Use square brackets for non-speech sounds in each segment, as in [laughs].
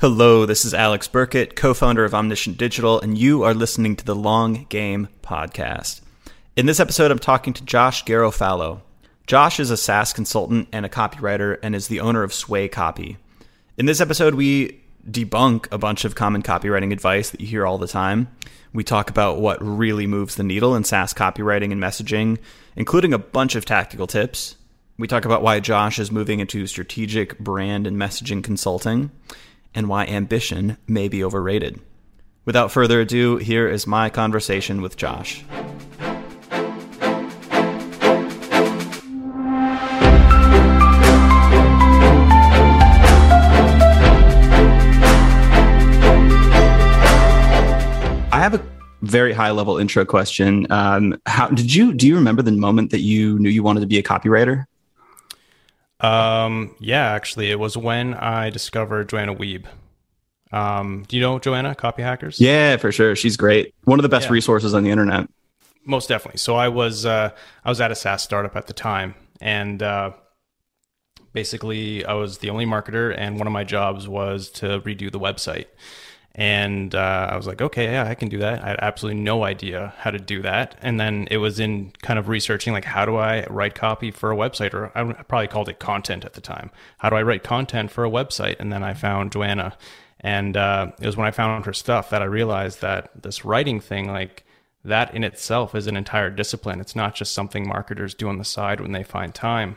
Hello, this is Alex Birkett, co founder of Omniscient Digital, and you are listening to the Long Game Podcast. In this episode, I'm talking to Josh Garofalo. Josh is a SaaS consultant and a copywriter and is the owner of Sway Copy. In this episode, we debunk a bunch of common copywriting advice that you hear all the time. We talk about what really moves the needle in SaaS copywriting and messaging, including a bunch of tactical tips. We talk about why Josh is moving into strategic brand and messaging consulting and why ambition may be overrated. Without further ado, here is my conversation with Josh. I have a very high level intro question. Um, how did you do you remember the moment that you knew you wanted to be a copywriter? Um, yeah, actually, it was when I discovered Joanna Wiebe. Um, do you know Joanna, Copy Hackers? Yeah, for sure. She's great. One of the best yeah. resources on the internet. Most definitely. So I was uh, I was at a SaaS startup at the time, and uh, basically I was the only marketer, and one of my jobs was to redo the website. And uh, I was like, okay, yeah, I can do that. I had absolutely no idea how to do that. And then it was in kind of researching, like, how do I write copy for a website? Or I probably called it content at the time. How do I write content for a website? And then I found Joanna. And uh, it was when I found her stuff that I realized that this writing thing, like, that in itself is an entire discipline. It's not just something marketers do on the side when they find time.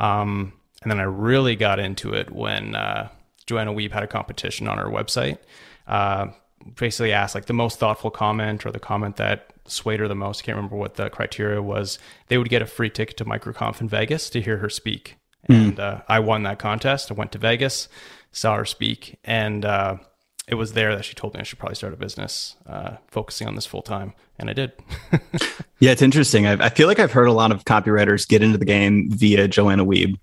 Um, and then I really got into it when uh, Joanna Wiebe had a competition on her website uh, basically asked like the most thoughtful comment or the comment that swayed her the most. I can't remember what the criteria was. They would get a free ticket to MicroConf in Vegas to hear her speak. Mm. And uh, I won that contest. I went to Vegas, saw her speak, and uh, it was there that she told me I should probably start a business uh, focusing on this full time, and I did. [laughs] yeah, it's interesting. I, I, feel like I've heard a lot of copywriters get into the game via Joanna Wiebe.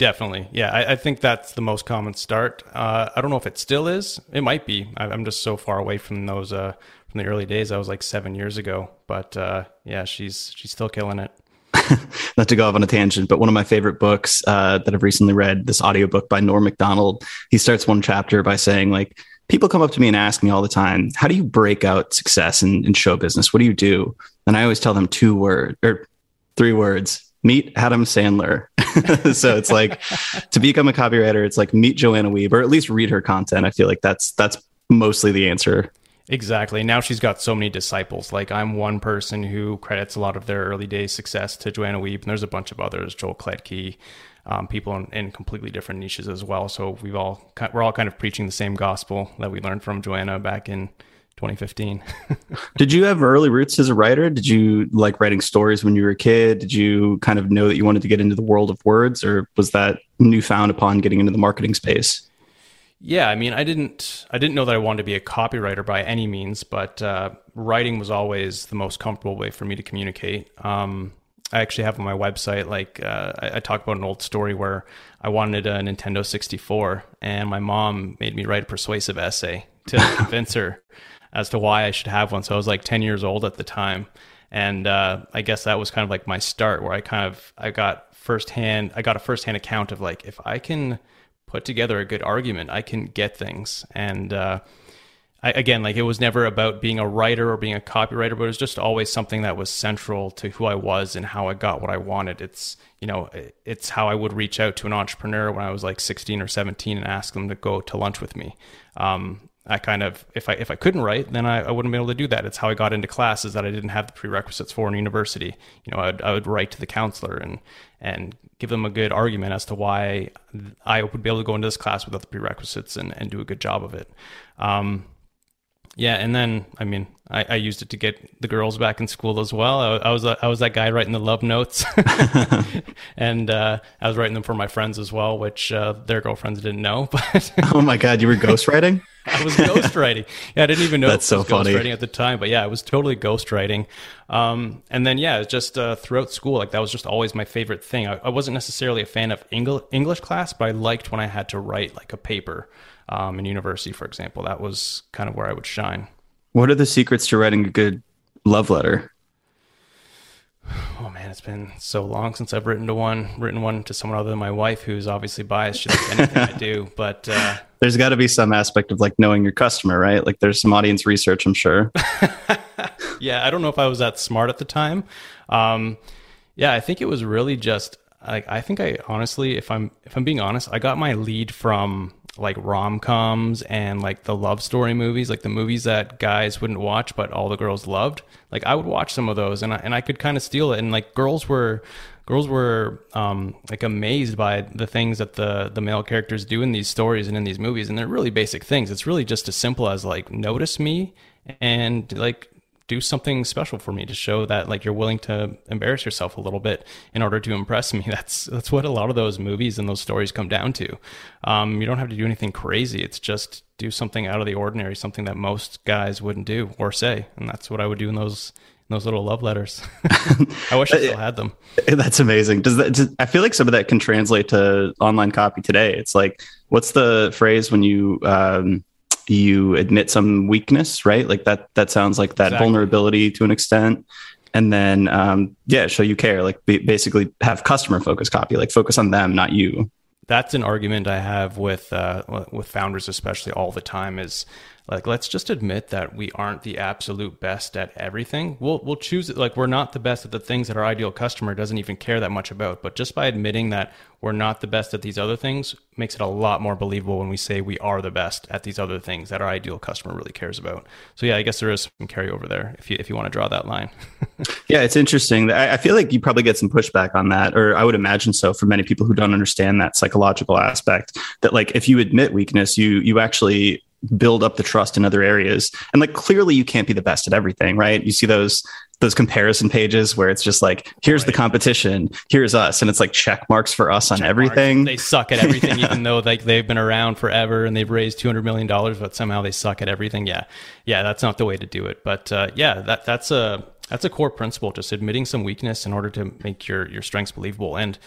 Definitely. Yeah. I, I, think that's the most common start. Uh, I don't know if it still is. It might be. I, am just so far away from those, uh, from the early days. I was like seven years ago, but, uh, yeah, she's, she's still killing it. [laughs] Not to go off on a tangent, but one of my favorite books, uh, that I've recently read, this audiobook by Norm Macdonald, he starts one chapter by saying like, people come up to me and ask me all the time, how do you break out success in, in show business? What do you do? And I always tell them two words or three words, meet Adam Sandler. [laughs] so it's like to become a copywriter, it's like meet Joanna Wiebe or at least read her content. I feel like that's that's mostly the answer. Exactly. Now she's got so many disciples. Like I'm one person who credits a lot of their early days success to Joanna Wiebe, and there's a bunch of others, Joel Klettke, um, people in, in, completely different niches as well. So we've all we're all kind of preaching the same gospel that we learned from Joanna back in 2015. [laughs] Did you have early roots as a writer? Did you like writing stories when you were a kid? Did you kind of know that you wanted to get into the world of words, or was that newfound upon getting into the marketing space? Yeah, I mean, I didn't, I didn't know that I wanted to be a copywriter by any means, but uh, writing was always the most comfortable way for me to communicate. Um, I actually have on my website, like, uh, I, I, talk about an old story where I wanted a Nintendo 64, and my mom made me write a persuasive essay to [laughs] convince her as to why I should have one. So I was like 10 years old at the time. And uh, I guess that was kind of like my start where I kind of, I got firsthand, I got a firsthand account of like, if I can put together a good argument, I can get things. And uh, I, again, like it was never about being a writer or being a copywriter, but it was just always something that was central to who I was and how I got what I wanted. It's, you know, it's how I would reach out to an entrepreneur when I was like 16 or 17 and ask them to go to lunch with me. Um, I kind of if I if I couldn't write, then I, I wouldn't be able to do that. It's how I got into classes that I didn't have the prerequisites for in university. You know, I'd, I would write to the counselor and and give them a good argument as to why I would be able to go into this class without the prerequisites and, and do a good job of it. Um, yeah, and then I mean, I, I, used it to get the girls back in school as well. I, I was I was that guy writing the love notes, [laughs] and uh, I was writing them for my friends as well, which uh, their girlfriends didn't know. [laughs] But oh my god, you were ghostwriting? [laughs] I was ghostwriting. Yeah, I didn't even know that's so funny. Ghostwriting at the time, but yeah, I was totally ghostwriting. Um, and then yeah, just uh, throughout school, like that was just always my favorite thing. I, I wasn't necessarily a fan of English English class, but I liked when I had to write like a paper um, in university, for example. That was kind of where I would shine. What are the secrets to writing a good love letter? Oh man, it's been so long since I've written to one, written one to someone other than my wife, who's obviously biased. She likes anything I do, [laughs] but uh, there's got to be some aspect of like knowing your customer, right? Like there's some audience research, I'm sure. [laughs] yeah, I don't know if I was that smart at the time. Um, yeah, I think it was really just like I think I honestly, if I'm if I'm being honest, I got my lead from like rom coms and like the love story movies, like the movies that guys wouldn't watch but all the girls loved. Like I would watch some of those and I, and I could kind of steal it. And like girls were girls were um, like amazed by the things that the the male characters do in these stories and in these movies. And they're really basic things. It's really just as simple as like notice me and like do something special for me to show that like you're willing to embarrass yourself a little bit in order to impress me. [laughs] That's that's what a lot of those movies and those stories come down to. Um, you don't have to do anything crazy. It's just do something out of the ordinary, something that most guys wouldn't do or say, and that's what I would do in those in those little love letters. [laughs] I wish I [laughs] still had them. That's amazing. Does that? Does, I feel like some of that can translate to online copy today. It's like, what's the phrase when you um, you admit some weakness, right? Like that that sounds like that exactly. vulnerability to an extent. And then um, yeah, show you care. Like basically have customer focus copy. Like focus on them, not you. That's an argument I have with uh, with founders, especially all the time. Is like let's just admit that we aren't the absolute best at everything. We'll we'll choose it like we're not the best at the things that our ideal customer doesn't even care that much about. But just by admitting that we're not the best at these other things makes it a lot more believable when we say we are the best at these other things that our ideal customer really cares about. So yeah i guess there is some carryover there if you if you want to draw that line. [laughs] Yeah it's interesting. I, feel like you probably get some pushback on that or i would imagine so for many people who don't understand that psychological aspect that like if you admit weakness you you actually build up the trust in other areas. And like clearly you can't be the best at everything, right? You see those those comparison pages where it's just like here's right. the competition, here's us and it's like check marks for us check on everything. Marks. They suck at everything yeah. [laughs] even though like they've been around forever and they've raised 200 million dollars but somehow they suck at everything. Yeah. Yeah, that's not the way to do it. But uh, yeah, that that's a that's a core principle just admitting some weakness in order to make your your strengths believable and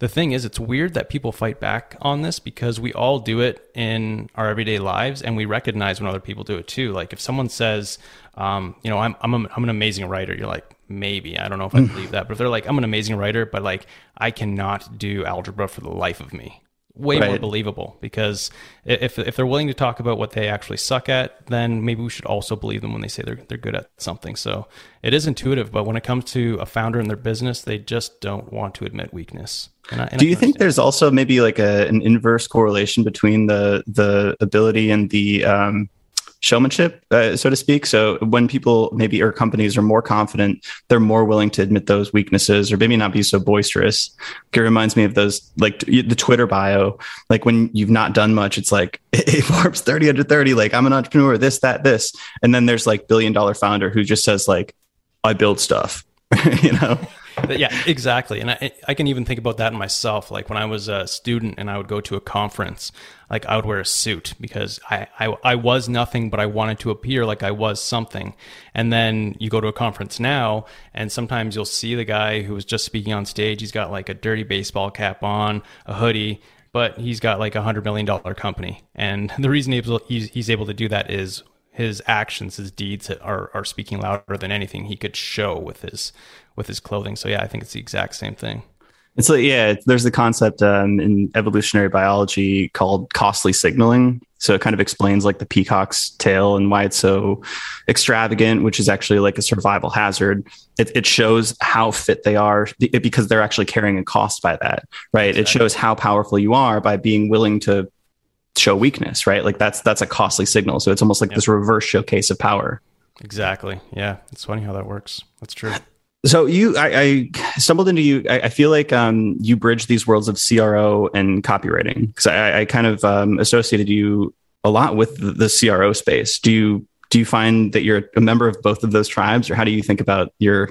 the thing is, it's weird that people fight back on this because we all do it in our everyday lives and we recognize when other people do it too. Like if someone says, um, you know, I'm, I'm, a, I'm an amazing writer, you're like, maybe, I don't know if I [laughs] believe that. But if they're like, I'm an amazing writer, but like, I cannot do algebra for the life of me way right. more believable because if if they're willing to talk about what they actually suck at, then maybe we should also believe them when they say they're they're good at something. So it is intuitive, but when it comes to a founder and their business, they just don't want to admit weakness. And I, and Do you think there's also maybe like a, an inverse correlation between the the ability and the um, showmanship, uh, so to speak. So when people maybe or companies are more confident, they're more willing to admit those weaknesses or maybe not be so boisterous. It reminds me of those like the Twitter bio. Like when you've not done much, it's like [laughs] a Forbes 30 under 30, like I'm an entrepreneur, this, that, this. And then there's like billion dollar founder who just says like, I build stuff, [laughs] you know? Yeah, exactly. And I, I can even think about that in myself. Like when I was a student and I would go to a conference, like I would wear a suit because I, I, I was nothing, but I wanted to appear like I was something. And then you go to a conference now, and sometimes you'll see the guy who was just speaking on stage. He's got like a dirty baseball cap on, a hoodie, but he's got like a hundred million dollar company. And [laughs] the reason he's, he's able to do that is his actions, his deeds are, are speaking louder than anything he could show with his with his clothing. So yeah, I think it's the exact same thing. It's like yeah, there's the concept um, in evolutionary biology called costly signaling. So it kind of explains like the peacock's tail and why it's so extravagant, which is actually like a survival hazard. It, it shows how fit they are because they're actually carrying a cost by that, right? Exactly. It shows how powerful you are by being willing to show weakness, right? Like that's that's a costly signal. So it's almost like yep. this reverse showcase of power. Exactly. Yeah, it's funny how that works. That's true. So you, I, I stumbled into you. I, I, feel like um, you bridge these worlds of CRO and copywriting because I, I, kind of um, associated you a lot with the, the, CRO space. Do you do you find that you're a member of both of those tribes, or how do you think about your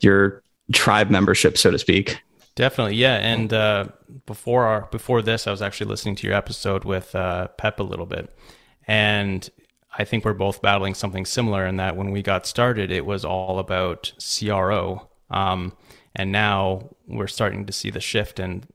your tribe membership, so to speak? Definitely, yeah. And uh, before our before this, I was actually listening to your episode with uh, Peep a little bit, and I think we're both battling something similar in that when we got started, it was all about CRO. Um, and now we're starting to see the shift and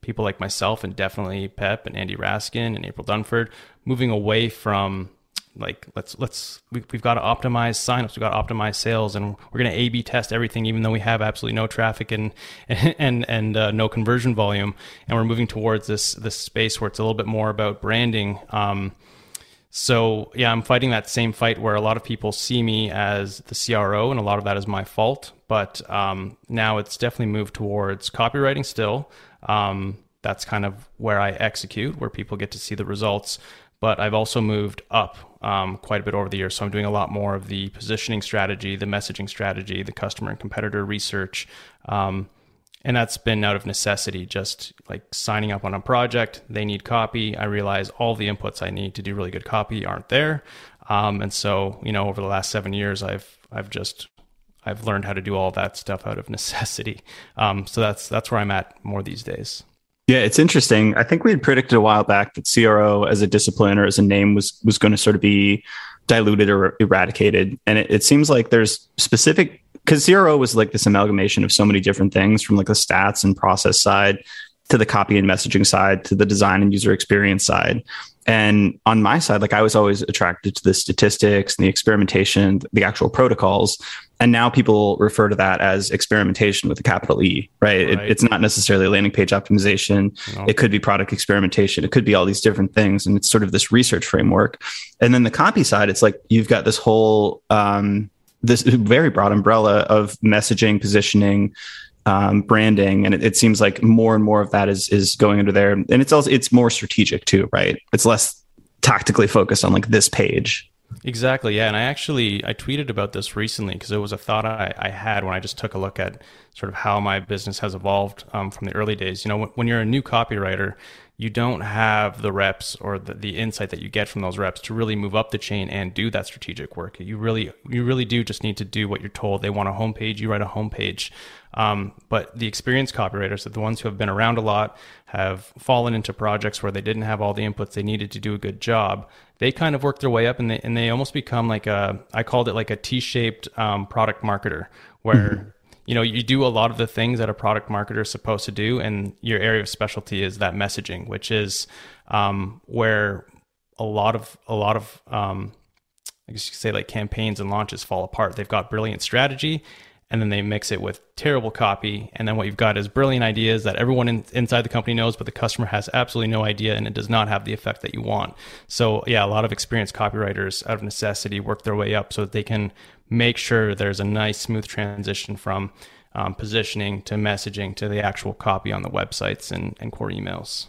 people like myself and definitely Peep and Andy Raskin and April Dunford moving away from like let's let's we, have got to optimize signups, we've got to optimize sales, and we're going to A/B test everything, even though we have absolutely no traffic and [laughs] and and uh, no conversion volume, and we're moving towards this this space where it's a little bit more about branding. Um, so yeah, I'm fighting that same fight where a lot of people see me as the CRO, and a lot of that is my fault. But um, now it's definitely moved towards copywriting still. Um, that's kind of where I execute, where people get to see the results. But I've also moved up um, quite a bit over the years. So I'm doing a lot more of the positioning strategy, the messaging strategy, the customer and competitor research. Um, and that's been out of necessity just like signing up on a project they need copy i realize all the inputs i need to do really good copy aren't there um, and so you know over the last seven years i've i've just i've learned how to do all that stuff out of [laughs] necessity um, so that's that's where i'm at more these days yeah, it's interesting. I think we had predicted a while back that CRO as a discipline or as a name was was going to sort of be diluted or eradicated, and it, it seems like there's specific because CRO was like this amalgamation of so many different things from like the stats and process side to the copy and messaging side to the design and user experience side. And on my side, like I was always attracted to the statistics and the experimentation, the actual protocols. And now people refer to that as experimentation with a capital E, right? right. It, it's not necessarily landing page optimization. No. It could be product experimentation. It could be all these different things. And it's sort of this research framework. And then the copy side, it's like you've got this whole, um, this very broad umbrella of messaging, positioning, um, branding, and it, it, seems like more and more of that is is going under there. And it's also it's more strategic too, right? It's less tactically focused on like this page. Exactly, yeah. And I actually I tweeted about this recently because it was a thought I, I, had when I just took a look at sort of how my business has evolved um, from the early days. You know, when, when you're a new copywriter, you don't have the reps or the, the insight that you get from those reps to really move up the chain and do that strategic work. You really, you really do just need to do what you're told. They want a homepage, you write a homepage. Um, but the experienced copywriters, the ones who have been around a lot, have fallen into projects where they didn't have all the inputs they needed to do a good job. They kind of work their way up and they, and they almost become like a, I called it like a T-shaped um, product marketer where mm-hmm you know you do a lot of the things that a product marketer is supposed to do and your area of specialty is that messaging which is um, where a lot of a lot of um, I guess you could say like campaigns and launches fall apart. They've got brilliant strategy and then they mix it with terrible copy. And then what you've got is brilliant ideas that everyone in, inside the company knows, but the customer has absolutely no idea and it does not have the effect that you want. So, yeah, a lot of experienced copywriters out of necessity work their way up so that they can make sure there's a nice, smooth transition from um, positioning to messaging to the actual copy on the websites and, and core emails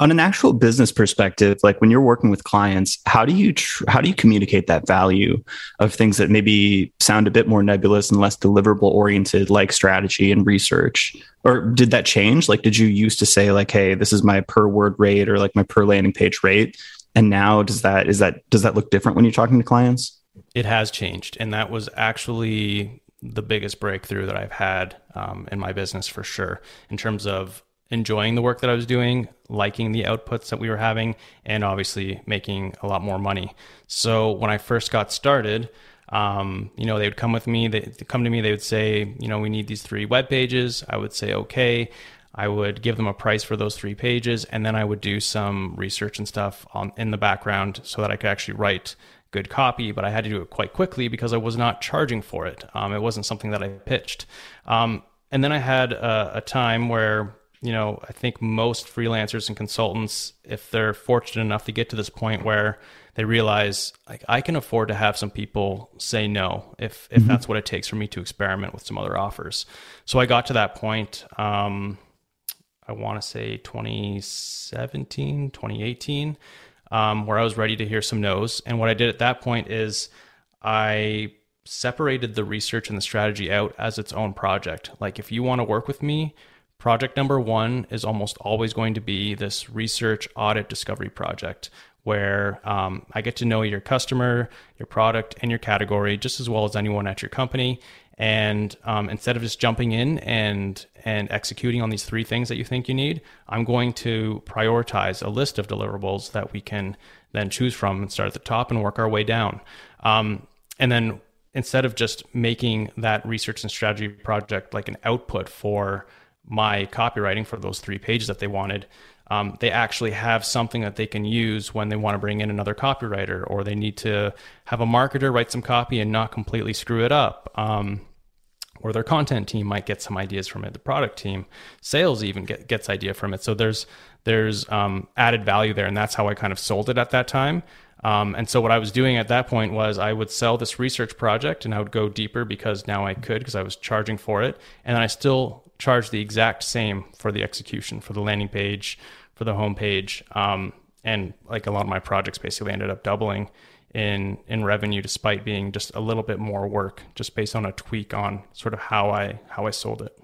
on an actual business perspective like when you're working with clients how do you tr- how do you communicate that value of things that maybe sound a bit more nebulous and less deliverable oriented like strategy and research? Or did that change? Like did you used to say like hey this is my per word rate or like my per landing page rate? And now does that is that does that look different when you're talking to clients? It has changed and that was actually the biggest breakthrough that i've had um, in my business for sure in terms of enjoying the work that I was doing, liking the outputs that we were having, and obviously making a lot more money. So when I first got started, um, you know, they would come with me, they come to me, they would say, you know, we need these three web pages. I would say, okay. I would give them a price for those three pages, and then I would do some research and stuff on in the background so that I could actually write good copy. But I had to do it quite quickly because I was not charging for it. Um, it wasn't something that I pitched. Um, and then I had a, a time where you know, I think most freelancers and consultants, if they're fortunate enough to get to this point where they realize like I can afford to have some people say no if if mm-hmm. that's what it takes for me to experiment with some other offers. So I got to that point. Um, I want to say 2017, 2018, um, where I was ready to hear some no's. And what I did at that point is I separated the research and the strategy out as its own project. Like if you want to work with me, Project number one is almost always going to be this research audit discovery project where um, I get to know your customer, your product, and your category just as well as anyone at your company. And um, instead of just jumping in and and executing on these three things that you think you need, I'm going to prioritize a list of deliverables that we can then choose from and start at the top and work our way down. Um, and then instead of just making that research and strategy project like an output for my copywriting for those three pages that they wanted. um, they actually have something that they can use when they want to bring in another copywriter or they need to have a marketer write some copy and not completely screw it up. Um, or their content team might get some ideas from it. The product team, sales even get, gets idea from it. So there's there's um, added value there, and that's how I kind of sold it at that time. Um, and so what I was doing at that point was I would sell this research project, and I would go deeper because now I could because I was charging for it, and I still charge the exact same for the execution for the landing page, for the homepage, um, and like a lot of my projects basically ended up doubling in in revenue despite being just a little bit more work just based on a tweak on sort of how I how I sold it.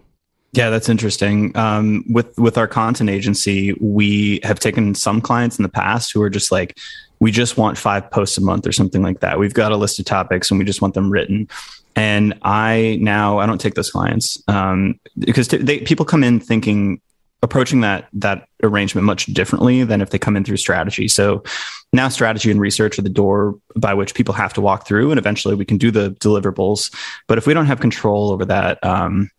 Yeah, that's interesting. Um, with with our content agency, we have taken some clients in the past who are just like, we just want five posts a month or something like that. We've got a list of topics and we just want them written. And I now I don't take those clients um, because they, people come in thinking approaching that that arrangement much differently than if they come in through strategy. So now strategy and research are the door by which people have to walk through, and eventually we can do the deliverables. But if we don't have control over that um,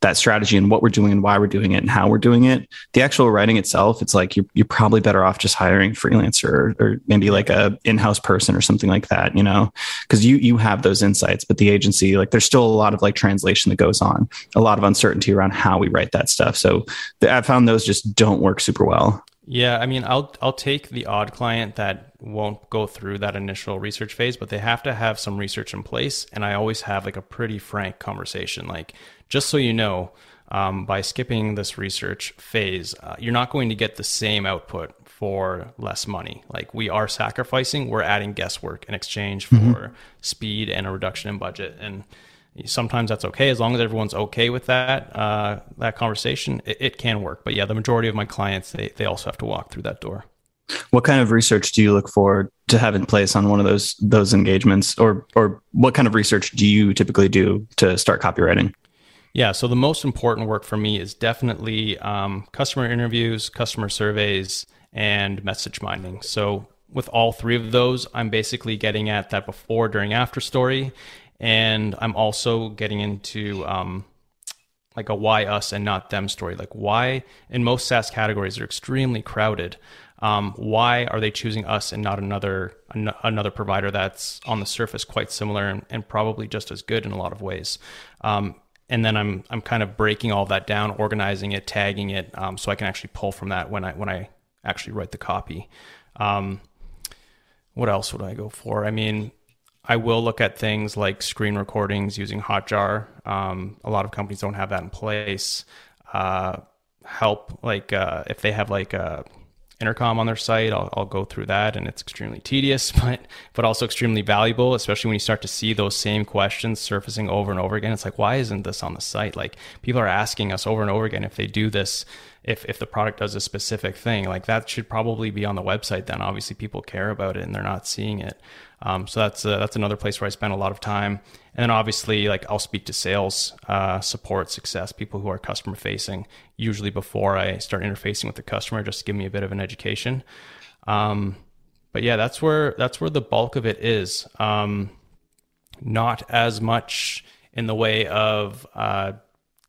that strategy and what we're doing and why we're doing it and how we're doing it. The actual writing itself, it's like you're, you're probably better off just hiring freelancer or, or maybe like a in-house person or something like that, you know, because you, you have those insights, but the agency, like there's still a lot of like translation that goes on, a lot of uncertainty around how we write that stuff. So the, I found those just don't work super well. Yeah, I mean, I'll I'll take the odd client that won't go through that initial research phase, but they have to have some research in place, and I always have like a pretty frank conversation, like just so you know, um, by skipping this research phase, uh, you're not going to get the same output for less money. Like we are sacrificing, we're adding guesswork in exchange mm-hmm. for mm-hmm. speed and a reduction in budget, and sometimes that's okay. As long as everyone's okay with that uh, that conversation it, it, can work. But yeah the majority of my clients they, they also have to walk through that door. What kind of research do you look for to have in place on one of those those engagements? Or or what kind of research do you typically do to start copywriting? Yeah so the most important work for me is definitely um, customer interviews customer surveys and message mining. So with all three of those i'm basically getting at that before during after story and I'm also getting into um, like a why us and not them story. Like why in most SaaS categories are extremely crowded. Um, why are they choosing us and not another an- another provider that's on the surface quite similar and, and, probably just as good in a lot of ways? Um, and then I'm I'm kind of breaking all that down, organizing it, tagging it, um, so I can actually pull from that when I when I actually write the copy. Um, what else would I go for? I mean, I will look at things like screen recordings using Hotjar. Um, a lot of companies don't have that in place. Uh, help like uh, if they have like a intercom on their site, I'll, I'll, go through that, and it's extremely tedious, [laughs] but but also extremely valuable, especially when you start to see those same questions surfacing over and over again. It's like, why isn't this on the site? Like people are asking us over and over again if they do this, if if the product does a specific thing, like that should probably be on the website. Then obviously people care about it and they're not seeing it. Um, so that's uh, that's another place where I spend a lot of time. And then obviously, like I'll speak to sales, uh, support, success, people who are customer facing, usually before I start interfacing with the customer, just to give me a bit of an education. Um, but yeah, that's where that's where the bulk of it is. Um, not as much in the way of uh,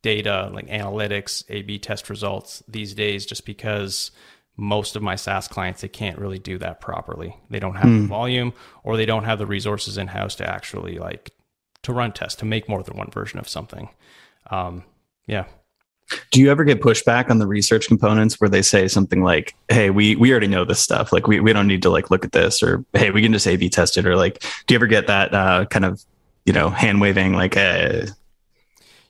data like analytics, A/B test results these days, just because most of my SaaS clients, they can't really do that properly. They don't have mm. the hmm. volume or they don't have the resources in house to actually like to run tests, to make more than one version of something. Um, yeah. Do you ever get pushback on the research components where they say something like, "Hey, we we already know this stuff. Like, we we don't need to like look at this," or "Hey, we can just A/B test it," or like, do you ever get that uh, kind of you know hand waving like, eh,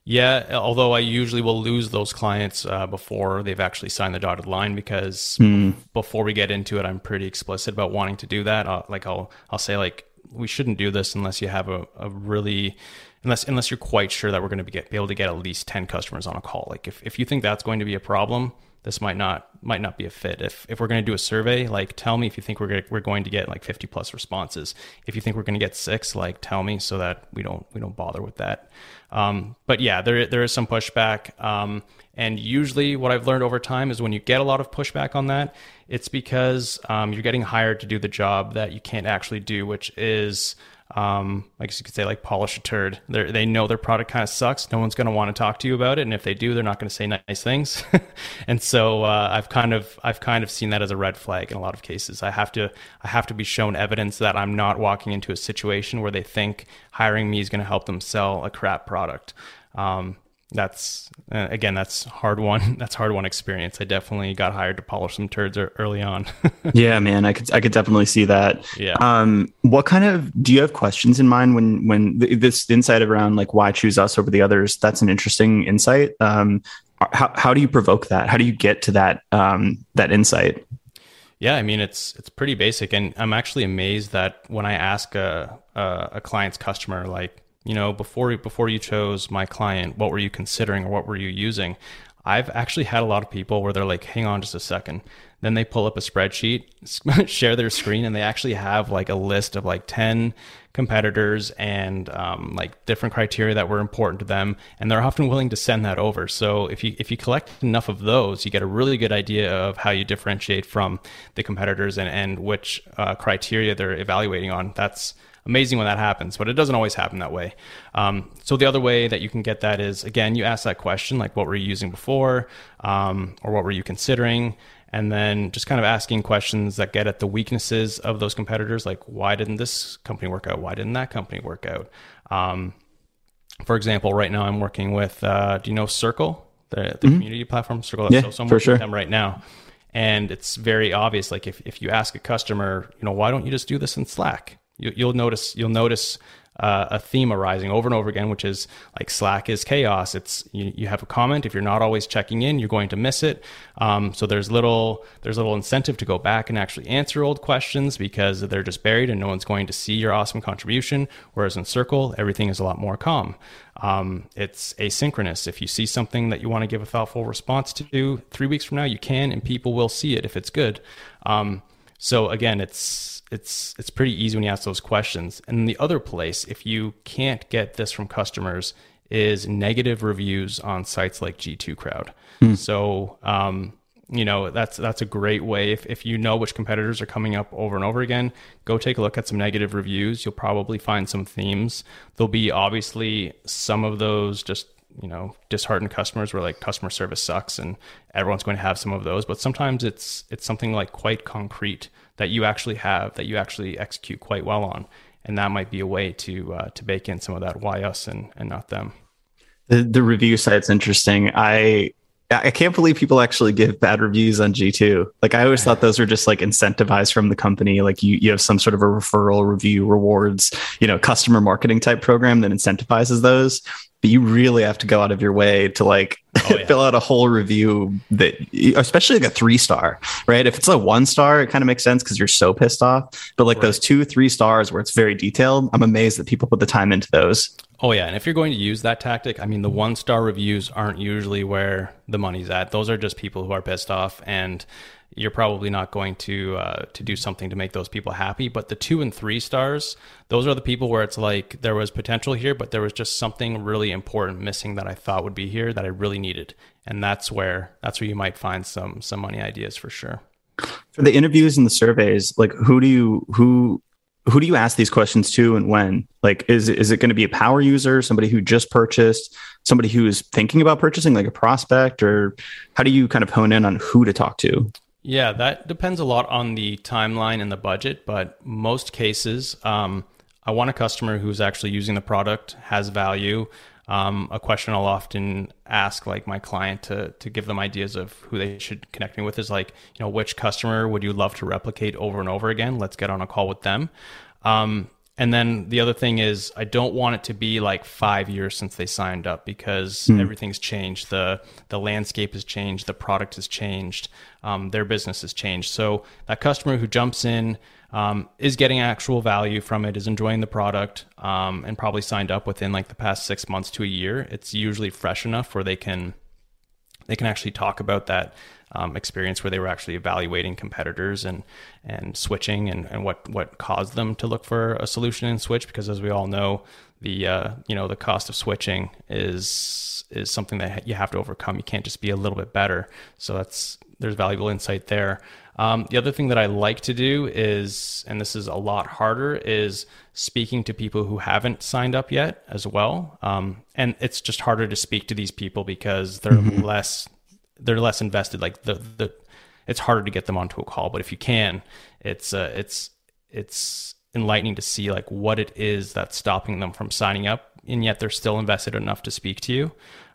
yeah, although I usually will lose those clients uh, before they've actually signed the dotted line because mm. before we get into it, I'm pretty explicit about wanting to do that. Uh, like I'll I'll say like we shouldn't do this unless you have a, a really unless unless you're quite sure that we're going to be, get, be able to get at least 10 customers on a call. Like if, if you think that's going to be a problem, this might not might not be a fit. If if we're going to do a survey, like tell me if you think we're gonna, we're going to get like 50 plus responses. If you think we're going to get six, like tell me so that we don't we don't bother with that. Um, but yeah, there there is some pushback. Um, and usually, what I've learned over time is when you get a lot of pushback on that, it's because um, you're getting hired to do the job that you can't actually do, which is um, I guess you could say like polish a turd. They're, they know their product kind of sucks. No one's going to want to talk to you about it, and if they do, they're not going to say nice things. [laughs] and so uh, I've kind of I've kind of seen that as a red flag in a lot of cases. I have to I have to be shown evidence that I'm not walking into a situation where they think hiring me is going to help them sell a crap product. Um, that's uh, again that's hard one [laughs] that's hard one experience. I definitely got hired to polish some turds early on. [laughs] Yeah man i could i could definitely see that. Yeah. Um what kind of do you have questions in mind when when this insight around like why choose us over the others? That's an interesting insight. Um how, how do you provoke that? How do you get to that um that insight? Yeah, I mean it's it's pretty basic, and I'm actually amazed that when I ask a a, a client's customer like, you know, before before you chose my client, what were you considering or what were you using? I've actually had a lot of people where they're like, hang on just a second. Then they pull up a spreadsheet, [laughs] share their screen, and they actually have like a list of like 10 competitors and um, like different criteria that were important to them. And they're often willing to send that over. So if you, if you collect enough of those, you get a really good idea of how you differentiate from the competitors and, and which uh, criteria they're evaluating on. That's, amazing when that happens, but it doesn't always happen that way. Um, so the other way that you can get that is again, you ask that question like, what were you using before, um, or what were you considering, and then just kind of asking questions that get at the weaknesses of those competitors, like why didn't this company work out? Why didn't that company work out? Um, for example, right now I'm working with, uh, do you know Circle, the, the mm-hmm. community platform Circle? Yeah, so, so I'm for sure. them right now. And it's very obvious. Like if, if you ask a customer, you know, why don't you just do this in Slack? You, will notice you'll notice uh, a theme arising over and over again, which is like Slack is chaos. It's you, you have a comment. If you're not always checking in, you're going to miss it. Um, so there's little there's little incentive to go back and actually answer old questions because they're just buried and no one's going to see your awesome contribution. Whereas in Circle, everything is a lot more calm. Um, it's asynchronous. If you see something that you want to give a thoughtful response to, three weeks from now you can, and people will see it if it's good. Um, so again, it's it's it's pretty easy when you ask those questions. And the other place, if you can't get this from customers, is negative reviews on sites like G2 Crowd. Hmm. So um, you know that's that's a great way if, if you know which competitors are coming up over and over again go take a look at some negative reviews you'll probably find some themes there'll be obviously some of those just you know disheartened customers where like customer service sucks and everyone's going to have some of those but sometimes it's it's something like quite concrete that you actually have that you actually execute quite well on and that might be a way to uh, to bake in some of that why us and and not them the, the review site's interesting i I can't believe people actually give bad reviews on G2. Like I always thought those were just like incentivized from the company. Like you, you have some sort of a referral review rewards, you know, customer marketing type program that incentivizes those but you really have to go out of your way to like oh, [laughs] yeah. fill out a whole review that especially like a three star right? If it's a one star it kind of makes sense because you're so pissed off. But like right. those two three stars where it's very detailed i'm amazed that people put the time into those. Oh yeah. And if you're going to use that tactic i mean the one star reviews aren't usually where the money's at. Those are just people who are pissed off. And you're probably not going to uh, to do something to make those people happy. But the two and three stars, those are the people where it's like there was potential here, but there was just something really important missing that I thought would be here that I really needed, and that's where that's where you might find some some money ideas for sure. For the interviews and the surveys, like who do you who who do you ask these questions to and when? Like, is is it going to be a power user, somebody who just purchased, somebody who is thinking about purchasing, like a prospect, or how do you kind of hone in on who to talk to? Yeah, that depends a lot on the timeline and the budget, but most cases, um, I want a customer who's actually using the product, has value. Um, a question I'll often ask, like my client, to to give them ideas of who they should connect me with is like, you know, which customer would you love to replicate over and over again? Let's get on a call with them. Um, and then the other thing is, I don't want it to be like five years since they signed up because mm. everything's changed. the The landscape has changed. The product has changed. Um, their business has changed. So that customer who jumps in um, is getting actual value from it, is enjoying the product, um, and probably signed up within like the past six months to a year. It's usually fresh enough where they can they can actually talk about that um, experience where they were actually evaluating competitors and and switching and, and what what caused them to look for a solution in switch because as we all know the uh, you know the cost of switching is is something that you have to overcome you can't just be a little bit better so that's there's valuable insight there um, the other thing that I like to do is, and this is a lot harder, is speaking to people who haven't signed up yet as well. Um, and it's just harder to speak to these people because they're mm-hmm. less they're less invested. Like the the it's harder to get them onto a call. But if you can, it's uh, it's it's enlightening to see like what it is that's stopping them from signing up, and yet they're still invested enough to speak to you.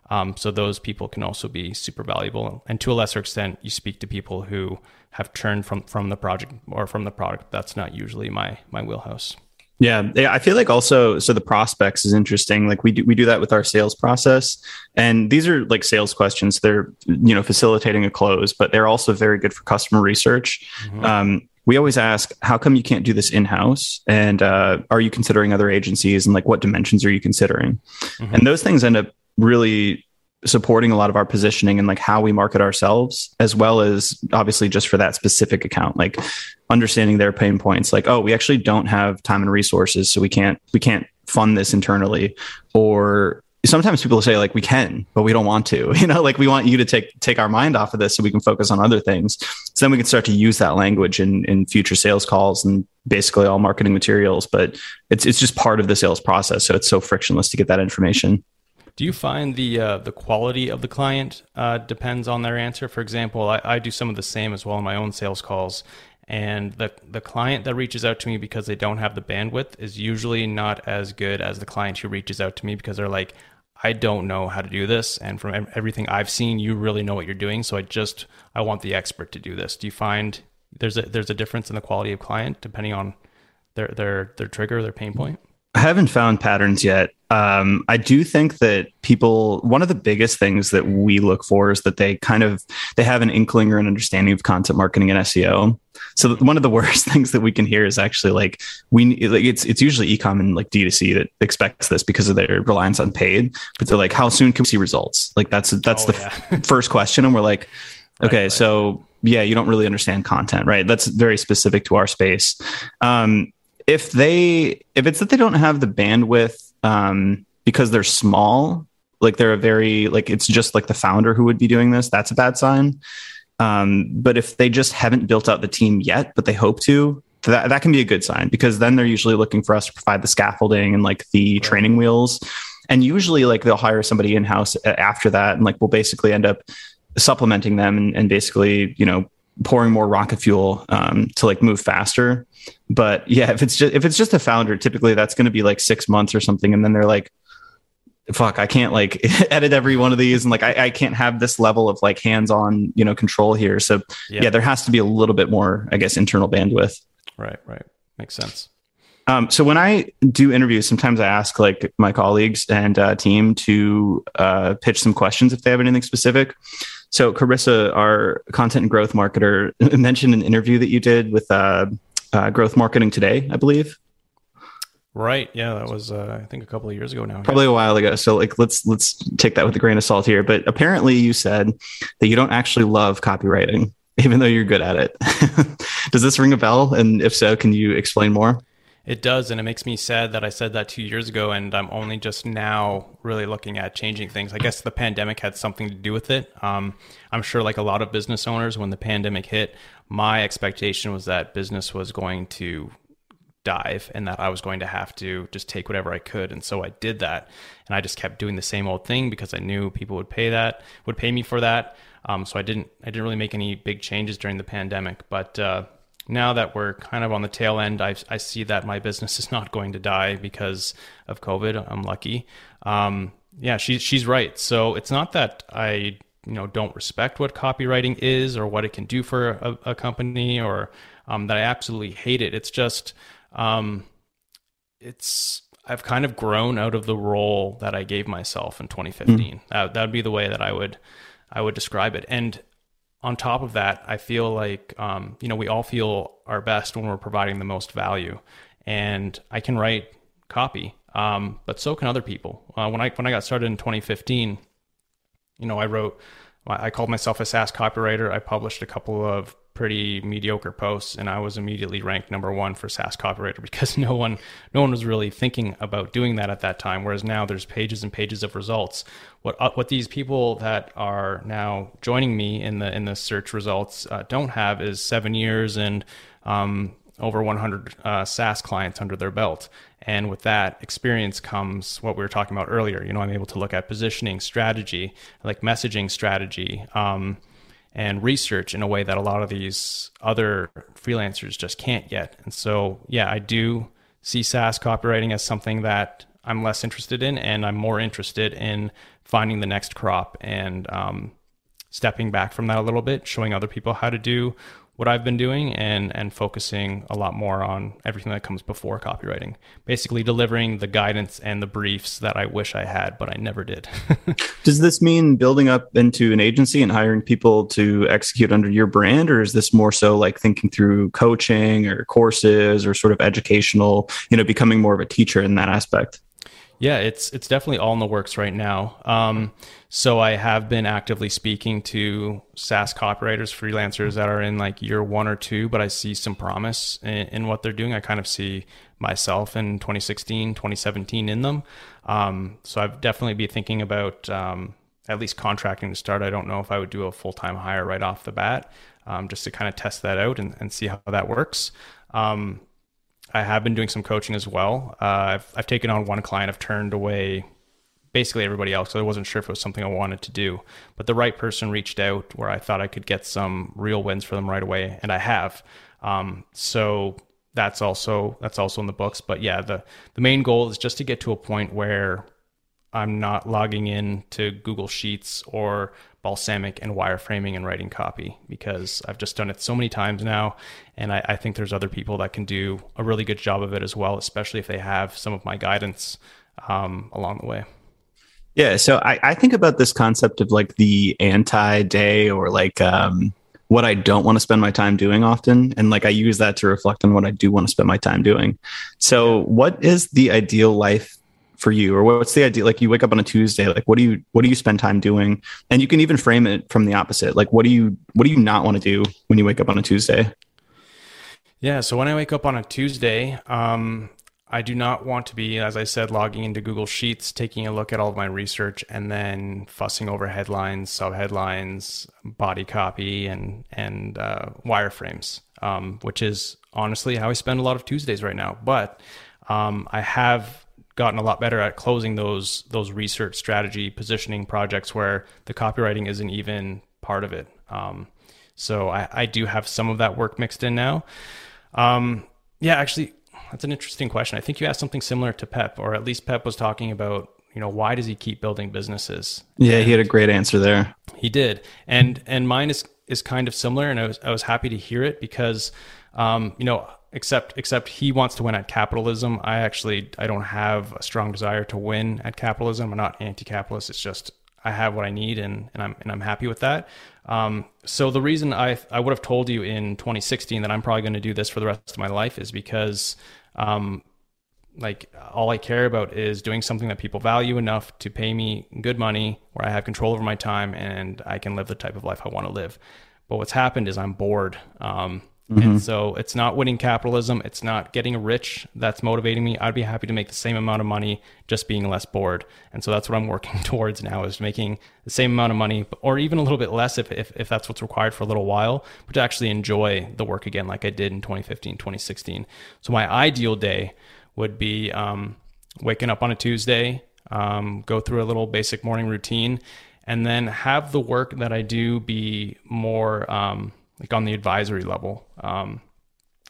Um, so those people can also be super valuable. And to a lesser extent, you speak to people who have turned from from the project or from the product. That's not usually my my wheelhouse. Yeah, I feel like also so the prospects is interesting. Like we do we do that with our sales process, and these are like sales questions. They're you know facilitating a close, but they're also very good for customer research. Mm-hmm. Um, we always ask, how come you can't do this in house? And uh, are you considering other agencies? And like, what dimensions are you considering? Mm-hmm. And those things end up really supporting a lot of our positioning and like how we market ourselves as well as obviously just for that specific account like understanding their pain points like oh we actually don't have time and resources so we can't we can't fund this internally. Or sometimes people say like we can but we don't want to [laughs] you know like we want you to take take our mind off of this so we can focus on other things. So then we can start to use that language in in future sales calls and basically all marketing materials but it's it's just part of the sales process so it's so frictionless to get that information do you find the uh, the quality of the client uh, depends on their answer? For example, I, I do some of the same as well in my own sales calls, and the the client that reaches out to me because they don't have the bandwidth is usually not as good as the client who reaches out to me because they're like, I don't know how to do this, and from everything I've seen, you really know what you're doing. So I just I want the expert to do this. Do you find there's a there's a difference in the quality of client depending on their their their trigger, their pain point? I haven't found patterns yet. Um, I do think that people, one of the biggest things that we look for is that they kind of they have an inkling or an understanding of content marketing and SEO. So one of the [laughs] worst things that we can hear is actually like we like it's it's usually ecom and like D2C that expects this because of their reliance on paid. But they're like, how soon can we see results? Like that's that's oh, the yeah. [laughs] first question, and we're like, [laughs] okay, right, right. so yeah, you don't really understand content, right? That's very specific to our space. Um, if they if it's that they don't have the bandwidth um, because they're small, like they're a very like it's just like the founder who would be doing this, that's a bad sign. Um, but if they just haven't built out the team yet, but they hope to, that that can be a good sign because then they're usually looking for us to provide the scaffolding and like the training wheels. And usually, like they'll hire somebody in house after that, and like we'll basically end up supplementing them and, and basically, you know, pouring more rocket fuel um, to like move faster. But yeah, if it's just if it's just a founder, typically that's going to be like six months or something, and then they're like, "Fuck, I can't like [laughs] edit every one of these, and like I, I can't have this level of like hands-on you know control here." So yep. yeah, there has to be a little bit more, I guess, internal bandwidth. Right, right, makes sense. Um, so when I do interviews, sometimes I ask like my colleagues and uh, team to uh, pitch some questions if they have anything specific. So Carissa, our content and growth marketer, [laughs] mentioned an interview that you did with uh, uh, Growth Marketing Today, I believe. Right. Yeah, that was uh, I think a couple of years ago now. Probably yeah. a while ago. So like let's let's take that with a grain of salt here. But apparently you said that you don't actually love copywriting, [laughs] even though you're good at it. [laughs] Does this ring a bell? And if so, can you explain more? It does, and it makes me sad that I said that two years ago, and I'm only just now really looking at changing things. I guess the pandemic had something to do with it. Um, I'm sure, like a lot of business owners, when the pandemic hit, my expectation was that business was going to dive and that I was going to have to just take whatever I could. And so I did that. And I just kept doing the same old thing because I knew people would pay that, would pay me for that. Um, so I didn't, I didn't really make any big changes during the pandemic. But uh, now that we're kind of on the tail end, I, I see that my business is not going to die because of COVID. I'm lucky. Um, yeah, she's she's right. So it's not that I you know don't respect what copywriting is or what it can do for a, a company or um, that I absolutely hate it. It's just um, it's I've kind of grown out of the role that I gave myself in 2015. Mm. That that would be the way that I would I would describe it. And on top of that, I feel like um, you know we all feel our best when we're providing the most value, and I can write copy, um, but so can other people. Uh, when I when I got started in 2015, you know I wrote I called myself a SaaS copywriter. I published a couple of pretty mediocre posts and I was immediately ranked number one for SaaS copywriter [laughs] because no one no one was really thinking about doing that at that time. Whereas now there's pages and pages of results. What uh, what these people that are now joining me in the in the search results uh, don't have is seven years and um, over 100 uh, SaaS clients under their belt. And with that experience comes what we were talking about earlier. You know, I'm able to look at positioning strategy, like messaging strategy. Um, and research in a way that a lot of these other freelancers just can't yet. And so, yeah, I do see SaaS copywriting as something that I'm less interested in, and I'm more interested in finding the next crop and um, stepping back from that a little bit, showing other people how to do what I've been doing and and focusing a lot more on everything that comes before copywriting. Basically delivering the guidance and the briefs that I wish I had but I never did. [laughs] Does this mean building up into an agency and hiring people to execute under your brand or is this more so like thinking through coaching or courses or sort of educational, you know, becoming more of a teacher in that aspect? Yeah, it's it's definitely all in the works right now. Um, so I have been actively speaking to SaaS copywriters, freelancers that are in like year one or two, but I see some promise in, in what they're doing. I kind of see myself in 2016, 2017 in them. Um, so I've definitely be thinking about um, at least contracting to start. I don't know if I would do a full time hire right off the bat, um, just to kind of test that out and, and see how that works. Um, I have been doing some coaching as well. Uh, I've, I've taken on one client. I've turned away basically everybody else. So I wasn't sure if it was something I wanted to do. But the right person reached out where I thought I could get some real wins for them right away, and I have. Um, so that's also that's also in the books. But yeah, the the main goal is just to get to a point where I'm not logging in to Google Sheets or Balsamiq and wireframing and writing copy because I've just done it so many times now. And I, I, think there's other people that can do a really good job of it as well, especially if they have some of my guidance um, along the way. Yeah. So I, I think about this concept of like the anti day or like, um, what I don't want to spend my time doing often. And like I use that to reflect on what I do want to spend my time doing. So, what is the ideal life for you? Or what's the idea? Like you wake up on a tuesday like what do you what do you spend time doing? And you can even frame it from the opposite. Like what do you what do you not want to do when you wake up on a tuesday? Yeah so when i wake up on a tuesday um I do not want to be, as I said, logging into Google Sheets, taking a look at all of my research, and then fussing over headlines, subheadlines, body copy, and and uh, wireframes, um, which is honestly how I spend a lot of Tuesdays right now. But um, I have gotten a lot better at closing those those research strategy positioning projects where the copywriting isn't even part of it. Um, so I, I, do have some of that work mixed in now. Um, yeah, actually, that's an interesting question. I think you asked something similar to Peep, or at least Peep was talking about you know why does he keep building businesses? Yeah, and he had a great answer there. He did, and and mine is is kind of similar, and I was I was happy to hear it because um, you know except except he wants to win at capitalism. I actually I don't have a strong desire to win at capitalism. I'm not anti-capitalist. It's just I have what I need and, and I'm and I'm happy with that. Um, so the reason I I would have told you in 2016 that I'm probably going to do this for the rest of my life is because um, like all I care about is doing something that people value enough to pay me good money where I have control over my time and I can live the type of life I want to live. But what's happened is I'm bored. Um, Mm-hmm. And so it's not winning capitalism. It's not getting rich that's motivating me. I'd be happy to make the same amount of money just being less bored. And so that's what I'm [laughs] working towards now is making the same amount of money or even a little bit less if, if, if that's what's required for a little while, but to actually enjoy the work again like I did in 2015, 2016. So my ideal day would be um, waking up on a Tuesday, um, go through a little basic morning routine, and then have the work that I do be more um, – like on the advisory level. Um,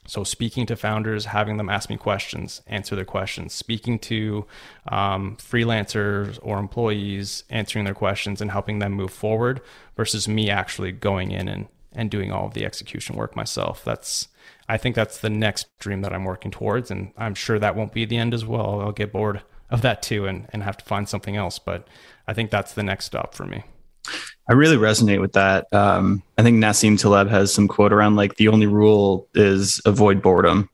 so speaking to founders, having them ask me questions, answer their questions, speaking to um, freelancers or employees, answering their questions and helping them move forward versus me actually going in and, and doing all of the execution work myself. That's, I think that's the next dream that I'm working towards. And I'm sure that won't be the end as well. I'll get bored of that too and, and have to find something else. But I think that's the next stop for me. I really resonate with that. Um, I think Nassim Taleb has some quote around like the only rule is avoid boredom.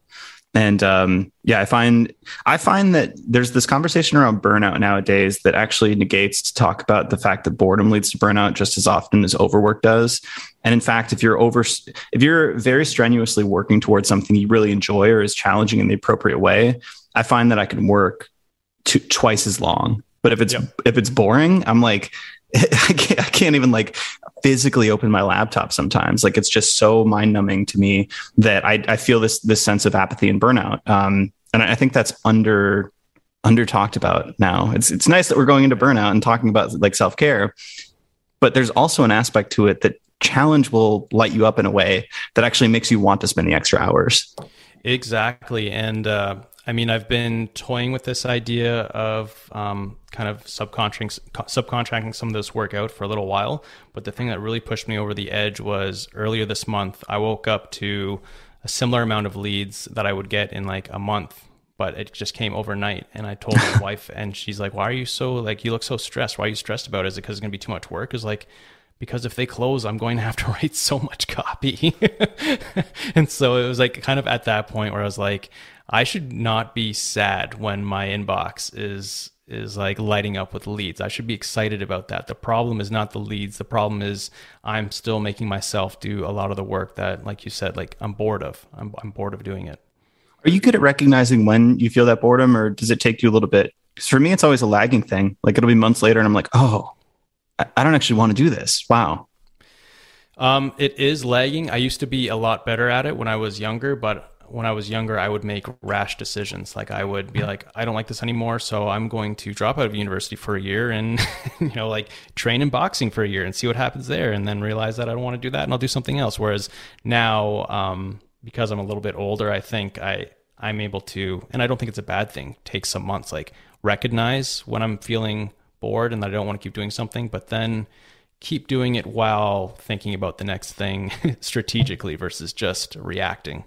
and um, yeah, I find I find that there's this conversation around burnout nowadays that actually negates to talk about the fact that boredom leads to burnout just as often as overwork does. And in fact, if you're over, if you're very strenuously working towards something you really enjoy or is challenging in the appropriate way, I find that I can work to, twice as long. But if it's yep. if it's boring, I'm like, [laughs] I can't, I can't even like physically open my laptop sometimes. Like it's just so mind numbing to me that I, I feel this this sense of apathy and burnout. Um, and I think that's under under talked about now. It's it's nice that we're going into burnout and talking about like self care, but there's also an aspect to it that challenge will light you up in a way that actually makes you want to spend the extra hours. Exactly, and uh, I mean, I've been toying with this idea of um, kind of subcontracting, subcontracting some of this work out for a little while. But the thing that really pushed me over the edge was earlier this month, I woke up to a similar amount of leads that I would get in like a month, but it just came overnight. And I told my [laughs] wife, and she's like, "Why are you so like you look so stressed? Why are you stressed about it? Is it because it's gonna be too much work?" Is like because if they close, I'm going to have to [laughs] write so much copy. [laughs] and so it was like kind of at that point where I was like, I should not be sad when my inbox is is like lighting up with leads. I should be excited about that. The problem is not the leads. The problem is I'm still making myself do a lot of the work that, like you said, like I'm bored of. I'm, I'm bored of doing it. Are you good at recognizing when you feel that boredom, or does it take you a little bit? Because for me, it's always a lagging thing. Like it'll be months later, and I'm like, oh, I, I don't actually want to do this. Wow. Um, it is lagging. I used to be a lot better at it when I was younger, but when I was younger, I would make rash decisions. Like I would be like, I don't like this anymore, so I'm going to drop out of university for a year and [laughs] you know, like train in boxing for a year and see what happens there, and then realize that I don't want to do that and I'll do something else. Whereas now, um, because I'm a little bit older, I think I I'm able to, and I don't think it's a bad thing. Take some months, like recognize when I'm feeling bored and that I don't want to keep doing something, but then keep doing it while thinking about the next thing [laughs] strategically versus just reacting.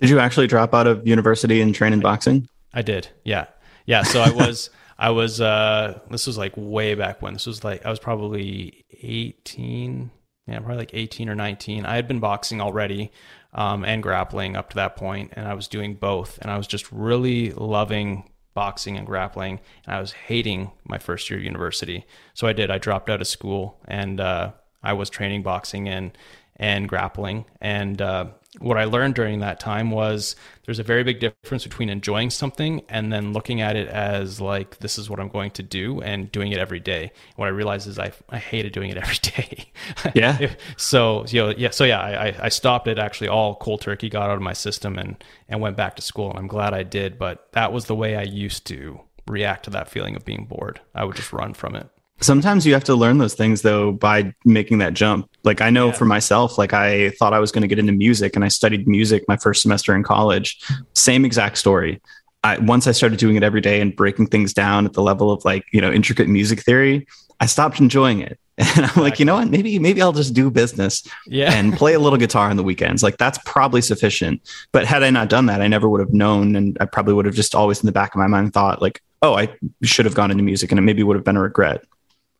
Did you actually drop out of university and train in boxing? I did. Yeah. Yeah. So I was, [laughs] I was, uh, this was like way back when. This was like, I was probably 18. Yeah, probably like 18 or 19. I had been boxing already um, and grappling up to that point, and I was doing both. And I was just really loving boxing and grappling, and I was hating my first year of university. So I did. I dropped out of school, and uh, I was training boxing and and grappling. And uh, what I learned during that time was there's a very big difference between enjoying something and then looking at it as like this is what I'm going to do and doing it every day. What I realized is I I hated doing it [laughs] every day. Yeah. [laughs] so you know yeah so yeah I I stopped it actually all cold turkey got out of my system and and went back to school and I'm glad I did. But that was the way I used to react to that feeling of being bored. I would just run from it. Sometimes you have to learn those things though by making that jump. Like I know yeah. for myself, like I thought I was going to get into music and I studied music my first semester in college. Same exact story. I, once I started doing it every day and breaking things down at the level of like, you know, intricate music theory, I stopped enjoying it. [laughs] And I'm like, you know what? Maybe, maybe I'll just do business yeah. and play a little guitar on the weekends. Like that's probably sufficient. But had I not done that, I never would have known. And I probably would have just always in the back of my mind thought like, oh, I should have gone into music and it maybe would have been a regret.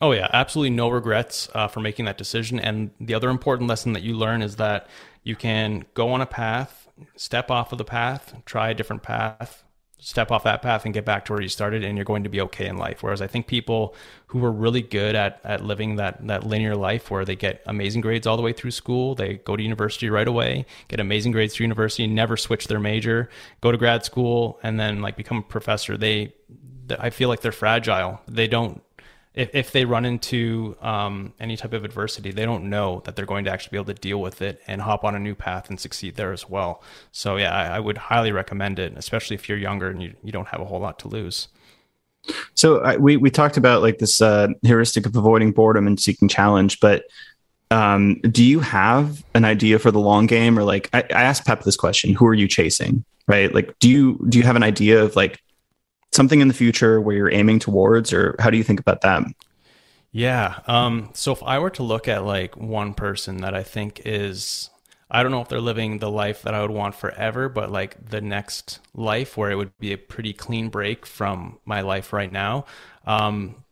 Oh yeah, absolutely no regrets uh, for making that decision. And the other important lesson that you learn is that you can go on a path, step off of the path, try a different path, step off that path and get back to where you started and you're going to be okay in life whereas i think people who are really good at, at living that, that linear life where they get amazing grades all the way through school they go to university right away get amazing grades through university never switch their major go to grad school and then like become a professor they i feel like they're fragile they don't if, if they run into um, any type of adversity, they don't know that they're going to actually be able to deal with it and hop on a new path and succeed there as well. So yeah, I, I would highly recommend it, especially if you're younger and you, you don't have a whole lot to lose. So I, we we talked about like this uh, heuristic of avoiding boredom and seeking challenge, but um, do you have an idea for the long game, or like I, I asked Peep this question: Who are you chasing? Right? Like, do you do you have an idea of like something in the future where you're aiming towards, or how do you think about that? Yeah. Um, so if I were to look at like one person that I think is, I don't know if they're living the life that I would want forever, but like the next life where it would be a pretty clean break from my life right now. Um,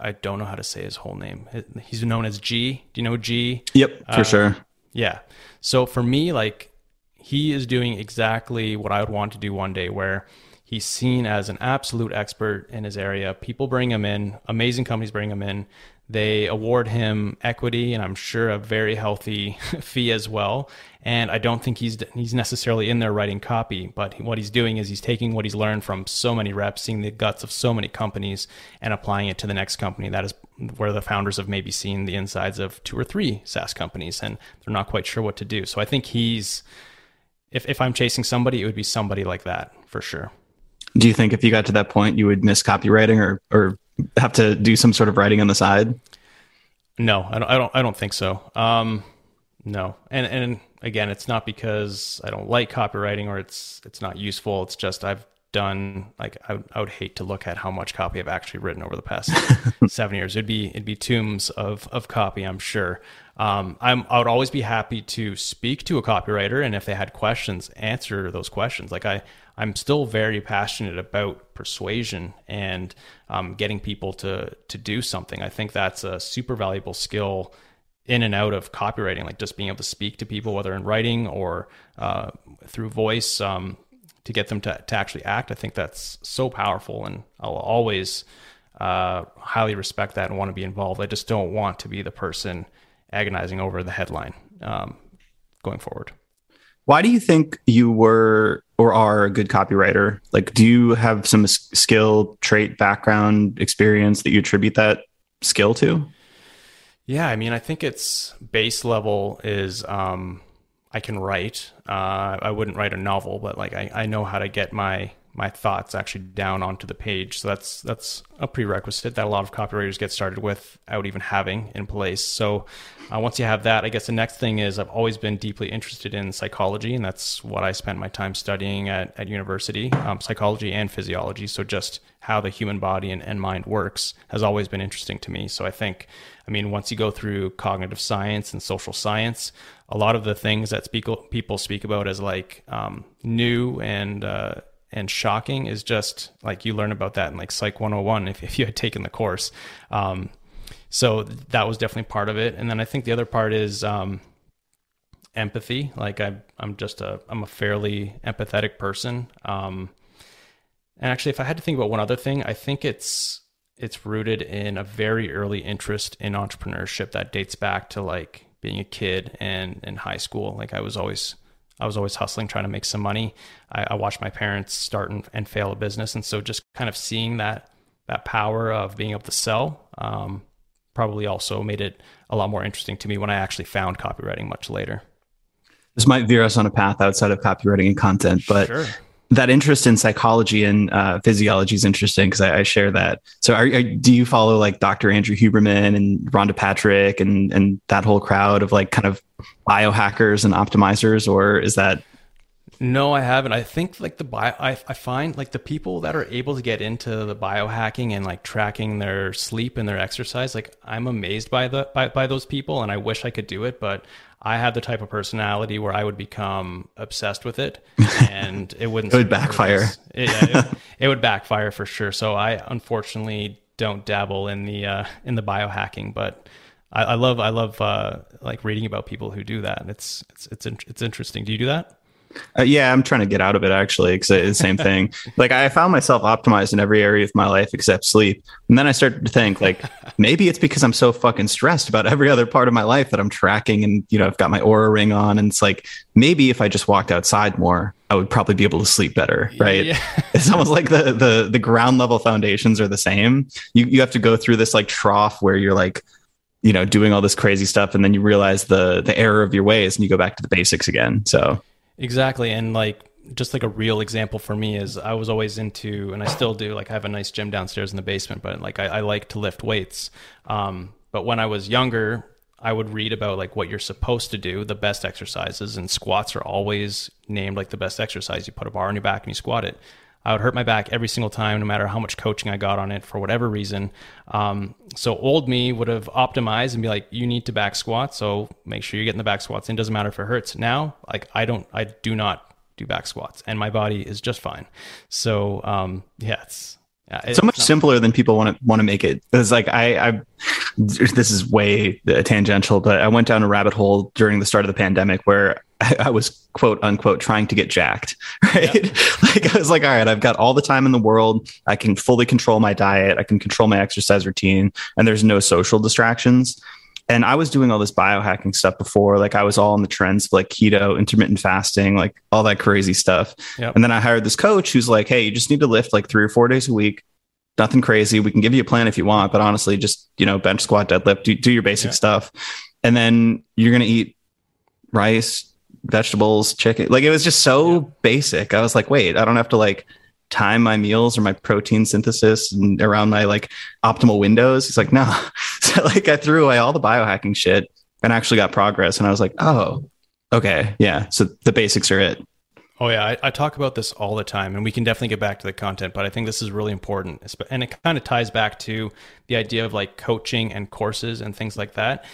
I don't know how to say his whole name. He's known as G. Do you know G? Yep, for uh, sure. Yeah. So for me, like he is doing exactly what I would want to do one day, where he's seen as an absolute expert in his area. People bring him in, amazing companies bring him in. They award him equity and I'm sure a very healthy [laughs] fee as well. And I don't think he's he's necessarily in there writing copy, but what he's doing is he's taking what he's learned from so many reps, seeing the guts of so many companies, and applying it to the next company. That is where the founders have maybe seen the insides of two or three SaaS companies, and they're not quite sure what to do. So I think he's if if I'm chasing somebody, it would be somebody like that for sure. Do you think if you got to that point, you would miss copywriting or or have to do some sort of writing on the side? No, I don't. I don't. I don't think so. Um, no, and and again, it's not because I don't like copywriting or it's it's not useful. It's just I've done like I, I would hate to look at how much copy I've actually written over the past [laughs] seven years. It'd be it'd be tombs of of copy, I'm sure. Um, I'm I would always be happy to speak to a copywriter and if they had questions, answer those questions. Like I I'm still very passionate about persuasion and um, getting people to to do something. I think that's a super valuable skill in and out of copywriting, like just being able to speak to people, whether in writing or uh, through voice, um, to get them to, to actually act. I think that's so powerful, and I'll always uh, highly respect that and want to be involved. I just don't want to be the person agonizing over the headline um, going forward. Why do you think you were or are a good copywriter? Like, do you have some skill, trait, background, experience that you attribute that skill to? Yeah, I mean, I think it's base level is um, I can write. Uh, I wouldn't write a novel, but like I, I know how to get my my thoughts actually down onto the page. So that's that's a prerequisite that a lot of copywriters get started with without even having in place. So uh, once you have that, I guess the next thing is I've always been deeply interested in psychology, and that's what I spent my time studying at at university, um, psychology and physiology. So just how the human body and, and mind works has always been interesting to me. So I think, I mean, once you go through cognitive science and social science, a lot of the things that speak, people speak about as like um, new and uh, and shocking is just like you learn about that in like Psych 101 if, if you had taken the course. Um, so that was definitely part of it. And then I think the other part is um, empathy. Like I, I'm just a, I'm a fairly empathetic person. Um, and actually, if I had to think about one other thing, I think it's it's rooted in a very early interest in entrepreneurship that dates back to like being a kid and in high school. Like I was always I was always hustling, trying to make some money. I, I watched my parents start and, and, fail a business, and so just kind of seeing that that power of being able to sell um, probably also made it a lot more interesting to me when I actually found copywriting much later. This might veer us on a path outside of copywriting and content, but sure that interest in psychology and uh, physiology is interesting because I, I, share that. So, are, are, do you follow like Dr. Andrew Huberman and Rhonda Patrick and and that whole crowd of like kind of biohackers and optimizers, or is that? No, I haven't. I think like the bio, I, I find like the people that are able to get into the biohacking and like tracking their sleep and their exercise, like I'm amazed by the by, by those people, and I wish I could do it, but I have the type of personality where I would become obsessed with it, and it wouldn't. [laughs] it would backfire. It, yeah, it, it, would backfire for sure. So I unfortunately don't dabble in the uh, in the biohacking, but I, I love I love uh, like reading about people who do that. It's it's it's it's interesting. Do you do that? Uh, yeah, I'm trying to get out of it actually because it's the same thing. [laughs] like I found myself optimized in every area of my life except sleep, and then I started to think like [laughs] maybe it's because I'm so fucking stressed about every other part of my life that I'm tracking, and you know I've got my Oura ring on, and it's like maybe if I just walked outside more, I would probably be able to sleep better, right? Yeah. [laughs] it's almost like the the the ground level foundations are the same. You you have to go through this like trough where you're like you know doing all this crazy stuff and then you realize the the error of your ways and you go back to the basics again so Exactly. And like just like a real example for me is I was always into, and I still do, like I have a nice gym downstairs in the basement, but like I, I like to lift weights. Um, but when I was younger, I would read about like what you're supposed to do, the best exercises, and squats are always named like the best exercise. You put a bar on your back and you squat it. I would hurt my back every single time, no matter how much coaching I got on it for whatever reason. Um, so old me would have optimized and be like, you need to back squat. So make sure you're getting the back squats in. Doesn't matter if it hurts. Now, like I don't, I do not do back squats and my body is just fine. So, um, yeah, it's, it's so much simpler than people want to want to make it. It's like I, I, this is way tangential, but I went down a rabbit hole during the start of the pandemic where I, [laughs] I was quote unquote trying to get jacked, [laughs] right? Yeah. [laughs] like I was like, all right, I've got all the time in the world. I can fully control my diet. I can control my exercise routine, and there's no social distractions. And I was doing all this biohacking stuff before. Like I was all on the trends of like keto, intermittent fasting, like all that crazy stuff. Yep. And then I hired this coach who's like, hey, you just need to lift like three or four days a week. Nothing crazy. We can give you a plan if you want, but honestly, just you know, bench squat, deadlift, do, do your basic yeah. stuff. And then you're gonna eat rice, vegetables, chicken. Like it was just so yeah. basic. I was like, wait, I don't have to like time my meals or my protein synthesis and around my like optimal windows. He's like, no. [laughs] so like I threw away all the biohacking shit and actually got progress. And I was like, oh, okay. Yeah. So the basics are it. Oh yeah, I, I, talk about this all the time, and we can definitely get back to the content. But I think this is really important, and it kind of ties back to the idea of like coaching and courses and things like that.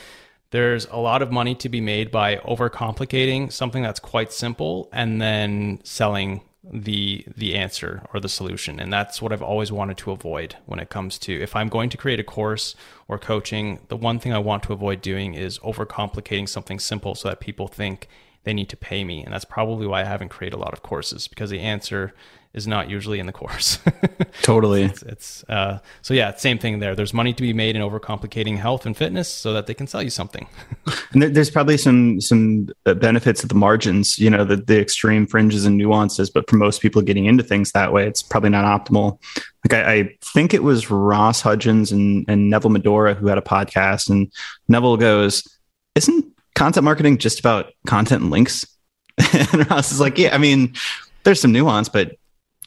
There's a lot of money to be made by overcomplicating something that's quite simple and then selling the the answer or the solution. And that's what I've always wanted to avoid when it comes to if I'm going to create a course or coaching the one thing I want to avoid doing is overcomplicating something simple so that people think they need to pay me. And that's probably why I haven't created a lot of courses because the answer is not usually in the course. [laughs] totally. It's, it's uh, so yeah, same thing there. There's money to be made in overcomplicating health and fitness so that they can sell you something. [laughs] and there's probably some some uh, benefits at the margins, you know, the the extreme fringes and nuances. But for most people getting into things that way, it's probably not optimal. Like I, I think it was Ross Hudgens and, and Neville Medhora who had a podcast, and Neville goes, "Isn't content marketing just about content and links?" [laughs] and Ross is like, "Yeah, I mean." There's some nuance, but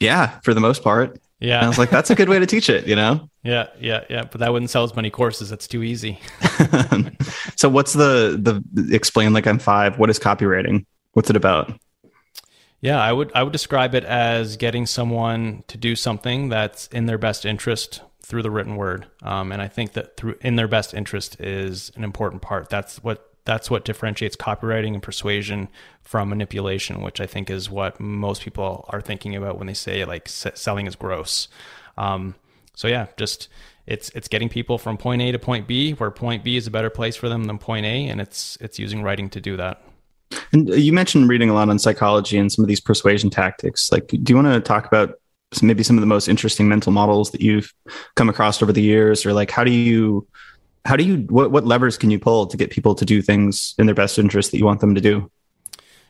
yeah, for the most part. Yeah. And I was like, that's a good way to teach it, you know? [laughs] Yeah, yeah, yeah. But that wouldn't sell as many courses. That's too easy. [laughs] so what's the the explain like I'm five? What is copywriting? What's it about? Yeah, I would I would describe it as getting someone to do something that's in their best interest through the written word. Um, and I think that through in their best interest is an important part. That's what that's what differentiates copywriting and persuasion from manipulation, which I think is what most people are thinking about when they say like selling is gross. Um, so yeah, just it's it's getting people from point A to point B, where point B is a better place for them than point A, and it's it's using writing to do that. And you mentioned reading a lot on psychology and some of these persuasion tactics. Like, do you want to talk about maybe some of the most interesting mental models that you've come across over the years, or like how do you how do you what what levers can you pull to get people to do things in their best interest that you want them to do?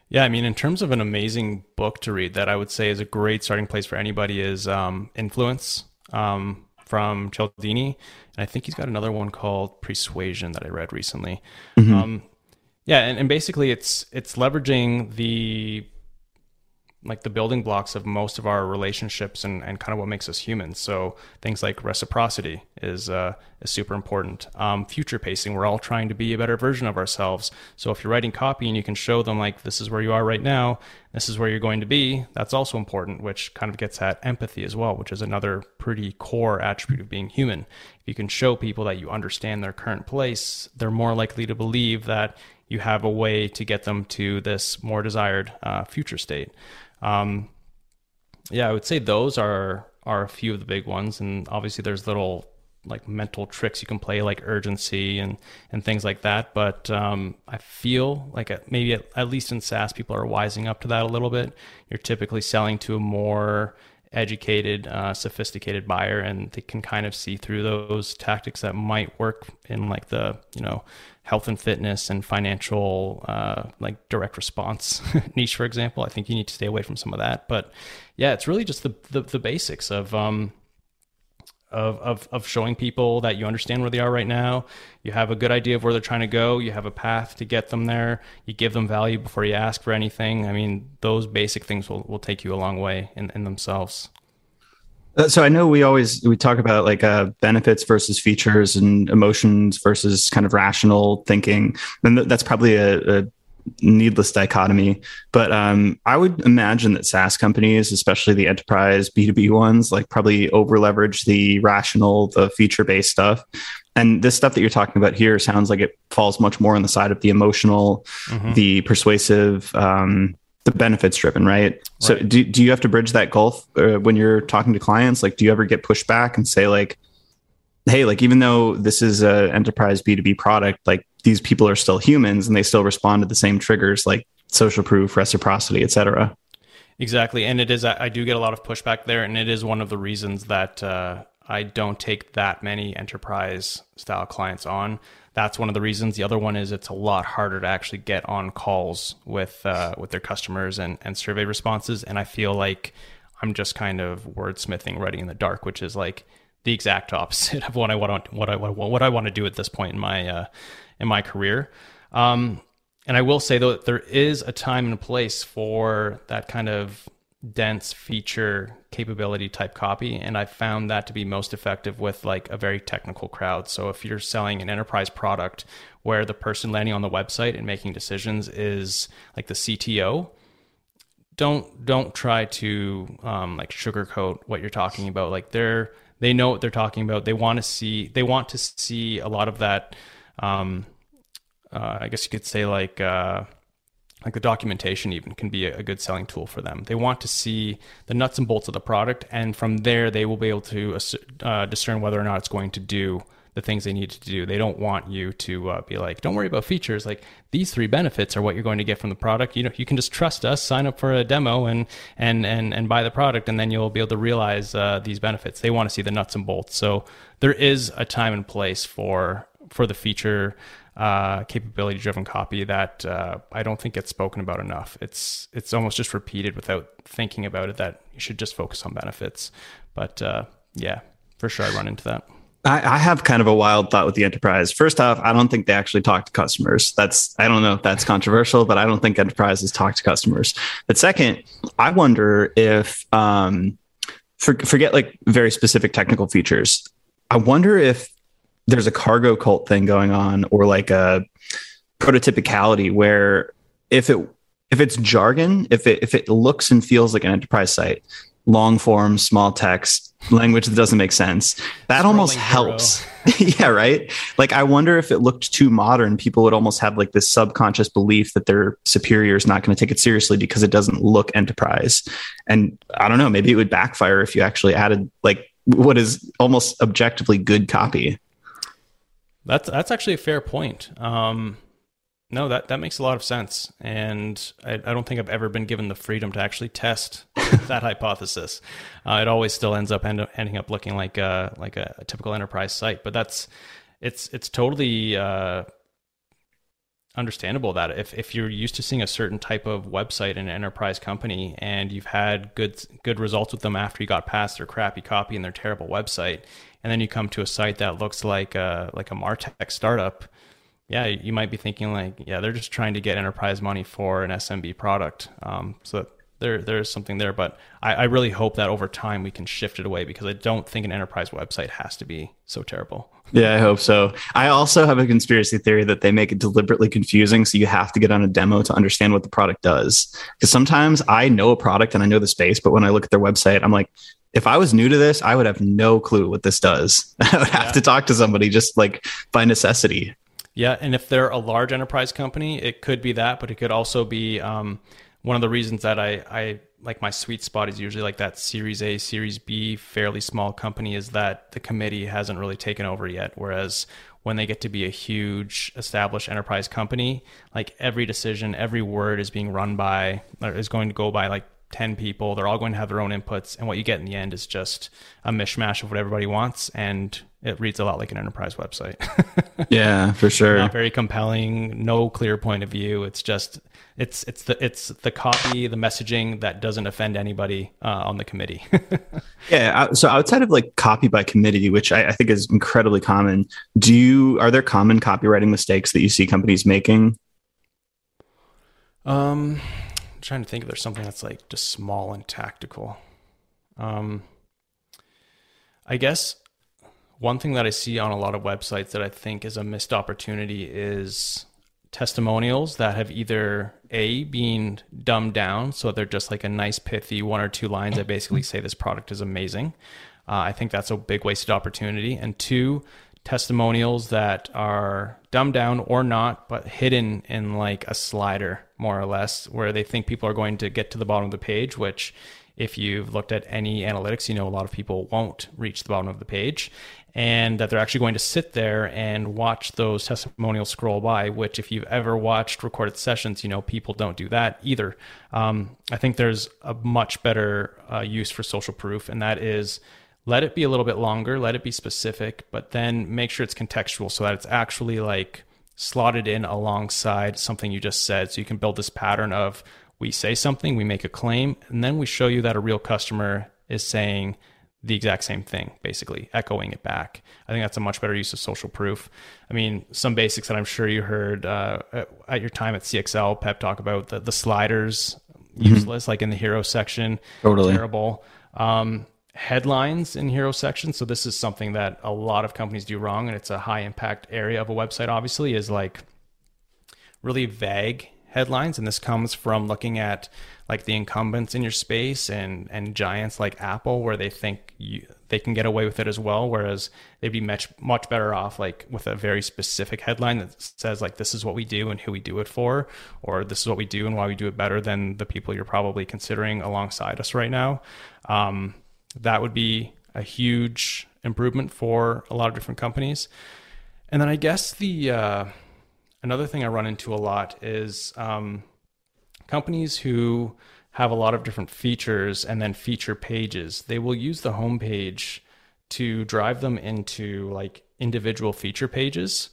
Yeah, I mean, in terms of an amazing book to read, that I would say is a great starting place for anybody is um, Influence um, from Cialdini, and I think he's got another one called Persuasion that I read recently. Mm-hmm. Um, yeah, and, and basically, it's it's leveraging the like the building blocks of most of our relationships and, and kind of what makes us human. So things like reciprocity is uh, is super important. Um, future pacing, we're all trying to be a better version of ourselves. So if you're writing copy and you can show them like this is where you are right now, this is where you're going to be, that's also important, which kind of gets at empathy as well, which is another pretty core attribute of being human. If you can show people that you understand their current place, they're more likely to believe that you have a way to get them to this more desired uh, future state. Um, yeah, I would say those are are a few of the big ones, and obviously there's little like mental tricks you can play like urgency and and things like that. But um, i feel like maybe at, at, least in saas people are wising up to that a little bit. You're typically selling to a more educated uh, sophisticated buyer and they can kind of see through those tactics that might work in like the you know health and fitness and financial uh, like direct response [laughs] niche for example. I think you need to stay away from some of that. But yeah it's really just the the, the basics of um of, of of showing people that you understand where they are right now. You have a good idea of where they're trying to go. You have a path to get them there. You give them value before you ask for anything. I mean those basic things will, will take you a long way in, in themselves. Uh, so I know we always we talk about like uh, benefits versus features and emotions versus kind of rational thinking, and th- that's probably a, a, needless dichotomy. But um, I would imagine that SaaS companies, especially the enterprise B two B ones, like probably over leverage the rational, the feature based stuff. And this stuff that you're talking about here sounds like it falls much more on the side of the emotional, mm-hmm. the persuasive, um, the benefits driven, right? right? So do, do you have to bridge that gulf uh, when you're talking to clients? Like, do you ever get pushed back and say like, Hey, like, even though this is a enterprise B2B product, like these people are still humans and they still respond to the same triggers. Like, social proof, reciprocity, etc. Exactly, and it is. I do get a lot of pushback there, and it is one of the reasons that uh, I don't take that many enterprise style clients on. That's one of the reasons. The other one is it's a lot harder to actually get on calls with uh, with their customers and and survey responses, and I feel like I'm just kind of wordsmithing, writing in the dark, which is like the exact [laughs] opposite of what I want what I what I want to do at this point in my uh, in my career. Um, and I will say though, that there is a time and a place for that kind of dense feature capability type copy. And i found that to be most effective with like a very technical crowd. So if you're selling an enterprise product where the person landing on the website and making decisions is like the cto don't don't try to um, like sugarcoat what you're talking about. Like they're they know what they're talking about. They want to see they want to see a lot of that um, uh, I guess you could say like uh, like the documentation even can be a, good selling tool for them. They want to see the nuts and bolts of the product, and from there they will be able to uh, discern whether or not it's going to do the things they need to do. They don't want you to uh, be like, "Don't worry about features. Like these three benefits are what you're going to get from the product. You know, you can just trust us, sign up for a demo, and and and and buy the product, and then you'll be able to realize uh, these benefits. They want to see the nuts and bolts. So there is a time and place for for the feature uh, capability driven copy that uh, I don't think gets spoken about enough. It's it's almost just repeated without thinking about it that you should just focus on benefits. But uh, yeah, for sure, I run into that. I, I, have kind of a wild thought with the enterprise. First off, I don't think they actually talk to customers. That's I don't know if that's controversial, but I don't think enterprises talk to customers. But second, I wonder if um, for, forget like very specific technical features. I wonder if there's a cargo cult thing going on or like a prototypicality where if it if it's jargon, if it if it looks and feels like an enterprise site, long form, small text, language that doesn't make sense, that Scrolling almost helps. [laughs] yeah, right. Like I wonder if it looked too modern, people would almost have like this subconscious belief that their superior is not going to take it seriously because it doesn't look enterprise. And I don't know, maybe it would backfire if you actually added like what is almost objectively good copy. That's that's actually a fair point. Um, no, that that makes a lot of sense, and I, I, don't think I've ever been given the freedom to actually test [laughs] that hypothesis. Uh, it always still ends up end, ending up looking like a like a, a, typical enterprise site, but that's it's it's totally uh, understandable that if if you're used to seeing a certain type of website in an enterprise company and you've had good good results with them after you got past their crappy copy and their terrible website and then you come to a site that looks like a like a martech startup yeah you might be thinking like yeah they're just trying to get enterprise money for an smb product um, so there there's something there but I, I really hope that over time we can shift it away because i don't think an enterprise website has to be so terrible yeah, I hope so. I also have a conspiracy theory that they make it deliberately confusing. So you have to get on a demo to understand what the product does. Because sometimes I know a product and I know the space, but when I look at their website, I'm like, if I was new to this, I would have no clue what this does. [laughs] I would have yeah. to talk to somebody just like by necessity. Yeah, and if they're a large enterprise company, it could be that, but it could also be um, one of the reasons that I, I like my sweet spot is usually like that Series A, Series B, fairly small company is that the committee hasn't really taken over yet. Whereas when they get to be a huge established enterprise company, like every decision, every word is being run by, or is going to go by like 10 people. They're all going to have their own inputs. And what you get in the end is just a mishmash of what everybody wants. And it reads a lot like an enterprise website. [laughs] yeah, for sure. Not very compelling, no clear point of view. It's just, it's, it's the, it's the copy, the messaging that doesn't offend anybody uh, on the committee. [laughs] yeah. So outside of like copy by committee, which I, I think is incredibly common, do you, are there common copywriting mistakes that you see companies making? Um, I'm trying to think if there's something that's like just small and tactical. Um, I guess one thing that I see on a lot of websites that I think is a missed opportunity is testimonials that have either a been dumbed down so they're just like a nice pithy one or two lines that basically say this product is amazing uh, i think that's a big wasted opportunity and two testimonials that are dumbed down or not, but hidden in like a slider, more or less, where they think people are going to get to the bottom of the page, which if you've looked at any analytics, you know a lot of people won't reach the bottom of the page and that they're actually going to sit there and watch those testimonials scroll by, which if you've ever watched recorded sessions, you know, people don't do that either. Um, I think there's a much better uh, use for social proof, and that is let it be a little bit longer, let it be specific, but then make sure it's contextual so that it's actually like slotted in alongside something you just said. So you can build this pattern of we say something, we make a claim, and then we show you that a real customer is saying the exact same thing, basically echoing it back. I think that's a much better use of social proof. I mean, some basics that I'm sure you heard uh, at your time at CXL, Peep talk about the, the sliders mm-hmm. useless, like in the hero section, totally terrible. Um, headlines in hero section. So this is something that a lot of companies do wrong, and it's a high impact area of a website. Obviously, is like really vague headlines, and this comes from looking at like the incumbents in your space and and giants like Apple, where they think you, they can get away with it as well, whereas they'd be much much better off like with a very specific headline that says like this is what we do and who we do it for, or this is what we do and why we do it better than the people you're probably considering alongside us right now. Um, that would be a huge improvement for a lot of different companies. And then I guess the uh, another thing I run into a lot is um, companies who have a lot of different features and then feature pages. They will use the homepage to drive them into like individual feature pages.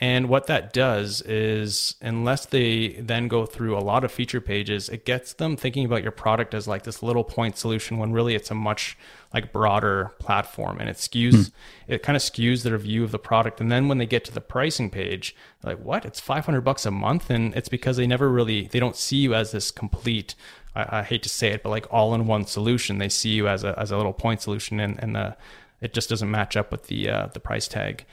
And what that does is, unless they then go through a lot of feature pages, it gets them thinking about your product as like this little point solution when really it's a much like broader platform and it skews, hmm. it kind of skews their view of the product. And then when they get to the pricing page, like, what? It's 500 bucks a month. And it's because they never really, they don't see you as this complete, I, I hate to say it, but like all in one solution. They see you as a, as a little point solution and, and the, it just doesn't match up with the, uh, the price tag.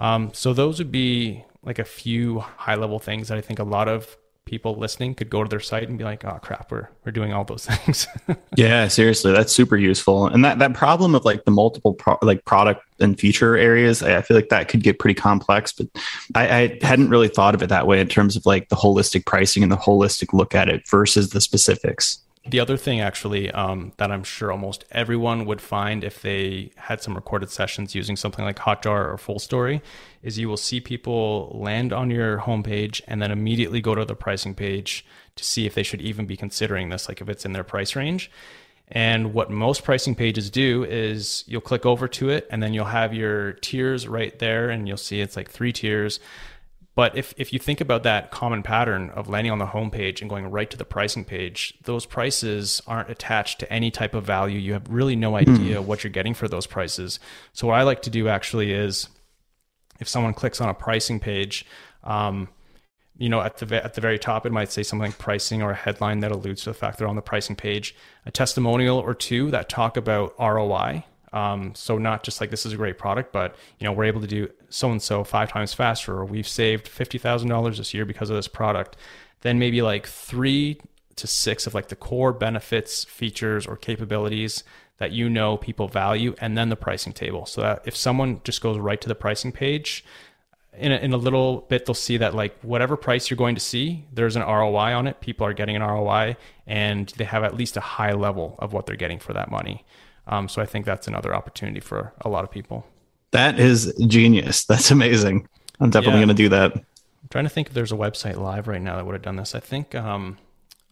Um, so those would be like a few high level things that I think a lot of people listening could go to their site and be like, "Oh crap, we're we're doing all those [laughs] things." yeah, seriously, that's super useful. And that that problem of like the multiple pro- like product and feature areas, I, I, feel like that could get pretty complex. But I, I hadn't really thought of it that way in terms of like the holistic pricing and the holistic look at it versus the specifics. The other thing, actually, um, that I'm sure almost everyone would find if they had some recorded sessions using something like Hotjar or Fullstory, is you will see people land on your homepage and then immediately go to the pricing page to see if they should even be considering this, like if it's in their price range. And what most pricing pages do is you'll click over to it and then you'll have your tiers right there and you'll see it's like three tiers. But if, if you think about that common pattern of landing on the homepage and going right to the pricing page, those prices aren't attached to any type of value. You have really no idea mm. what you're getting for those prices. So what I like to do actually is if someone clicks on a pricing page, um, you know, at the at the very top, it might say something like pricing or a headline that alludes to the fact they're on the pricing page, a testimonial or two that talk about ROI, um, so not just like this is a great product, but you know we're able to do so and so five times faster, or we've saved fifty thousand dollars this year because of this product. Then maybe like three to six of like the core benefits, features, or capabilities that you know people value, and then the pricing table. So that if someone just goes right to the pricing page, in a, in a little bit they'll see that like whatever price you're going to see, there's an ROI on it. People are getting an ROI, and they have at least a high level of what they're getting for that money. Um, so I think that's another opportunity for a lot of people. That is genius. [laughs] That's amazing. I'm definitely yeah. going to do that. I'm trying to think if there's a website live right now that would have done this. I think um,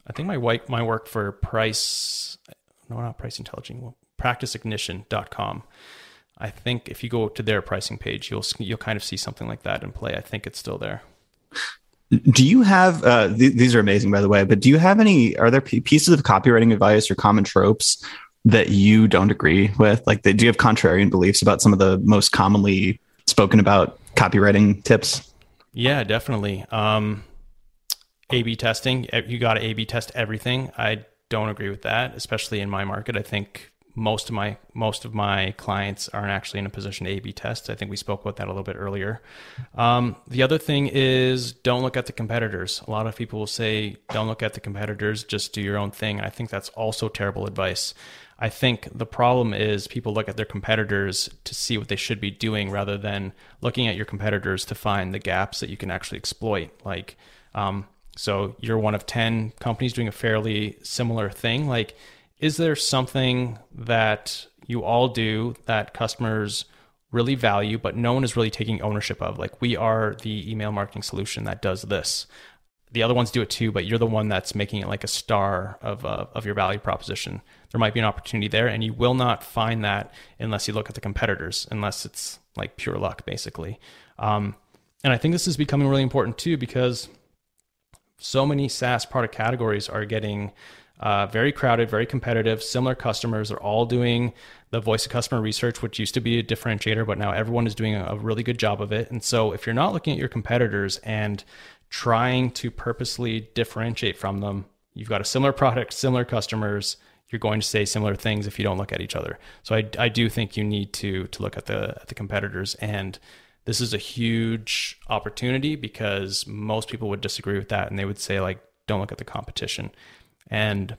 I think my my work for Price, no, not Price Intelligence, PracticeIgnition.com. I think if you go to their pricing page, you'll you'll kind of see something like that in play. I think it's still there. Do you have uh, th- these are amazing by the way, but do you have any? Are there p- pieces of copywriting advice or common tropes that you don't agree with? Like, do you have contrarian beliefs about some of the most commonly spoken about copywriting tips? Yeah, definitely. Um, A/B testing. You got to A/B test everything. I don't agree with that, especially in my market. I think most of my most of my clients aren't actually in a position to A/B test. I think we spoke about that a little bit earlier. Um, the other thing is don't look at the competitors. A lot of people will say don't look at the competitors, just do your own thing. I think that's also terrible advice. I think the problem is people look at their competitors to see what they should be doing rather than looking at your competitors to find the gaps that you can actually exploit. Like, um, so you're one of 10 companies doing a fairly similar thing. Like, is there something that you all do that customers really value, but no one is really taking ownership of? Like, we are the email marketing solution that does this. The other ones do it too, but you're the one that's making it like a star of, uh, of your value proposition. There might be an opportunity there, and you will not find that unless you look at the competitors, unless it's like pure luck, basically. Um, and I think this is becoming really important too because so many SaaS product categories are getting uh, very crowded, very competitive. Similar customers are all doing the voice of customer research, which used to be a differentiator, but now everyone is doing a really good job of it. And so, if you're not looking at your competitors and trying to purposely differentiate from them, you've got a similar product, similar customers. You're going to say similar things if you don't look at each other. So I, I do think you need to to look at the at the competitors. And this is a huge opportunity because most people would disagree with that and they would say like don't look at the competition. And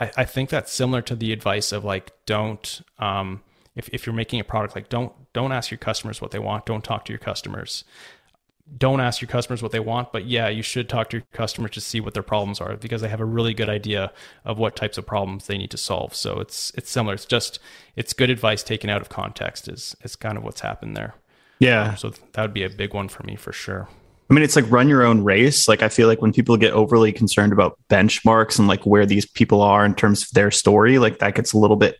I, I think that's similar to the advice of like don't um, if, if you're making a product like don't don't ask your customers what they want. Don't talk to your customers don't ask your customers what they want but yeah you should talk to your customers to see what their problems are because they have a really good idea of what types of problems they need to solve so it's it's similar it's just it's good advice taken out of context is is kind of what's happened there yeah. Um, so that would be a big one for me for sure. I mean, it's like run your own race. Like, I feel like when people get overly concerned about benchmarks and like where these people are in terms of their story, like that gets a little bit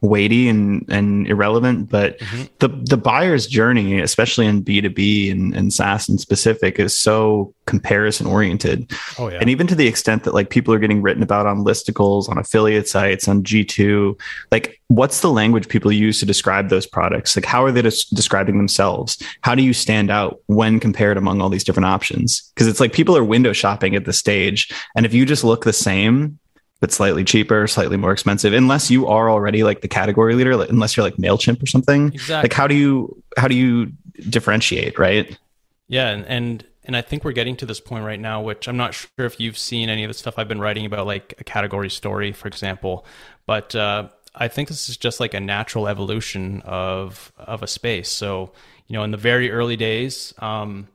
weighty and, and irrelevant. But mm-hmm. the the buyer's journey, especially in B two B and, and SaaS in specific, is so comparison oriented. Oh yeah. And even to the extent that like people are getting written about on listicles, on affiliate sites, on G two, like what's the language people use to describe those products? Like how are they des- describing themselves? How do you stand out when compared among all these different options? Because it's like people are window shopping at this stage, and if you just look the same but slightly cheaper, slightly more expensive, unless you are already like the category leader, like, unless you're like Mailchimp or something. Exactly. Like how do you how do you differentiate, right? Yeah, and and and I think we're getting to this point right now, which I'm not sure if you've seen any of the stuff I've been writing about, like a category story, for example, but uh, I think this is just like a natural evolution of of a space. So you know, in the very early days. Um,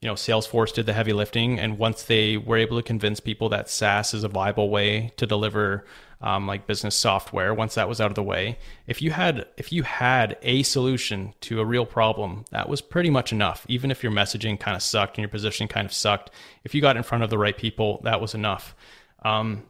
you know, Salesforce did the heavy lifting, and once they were able to convince people that SaaS is a viable way to deliver um, like business software, once that was out of the way, if you had if you had a solution to a real problem, that was pretty much enough. Even if your messaging kind of sucked and your positioning kind of sucked, if you got in front of the right people, that was enough. Um,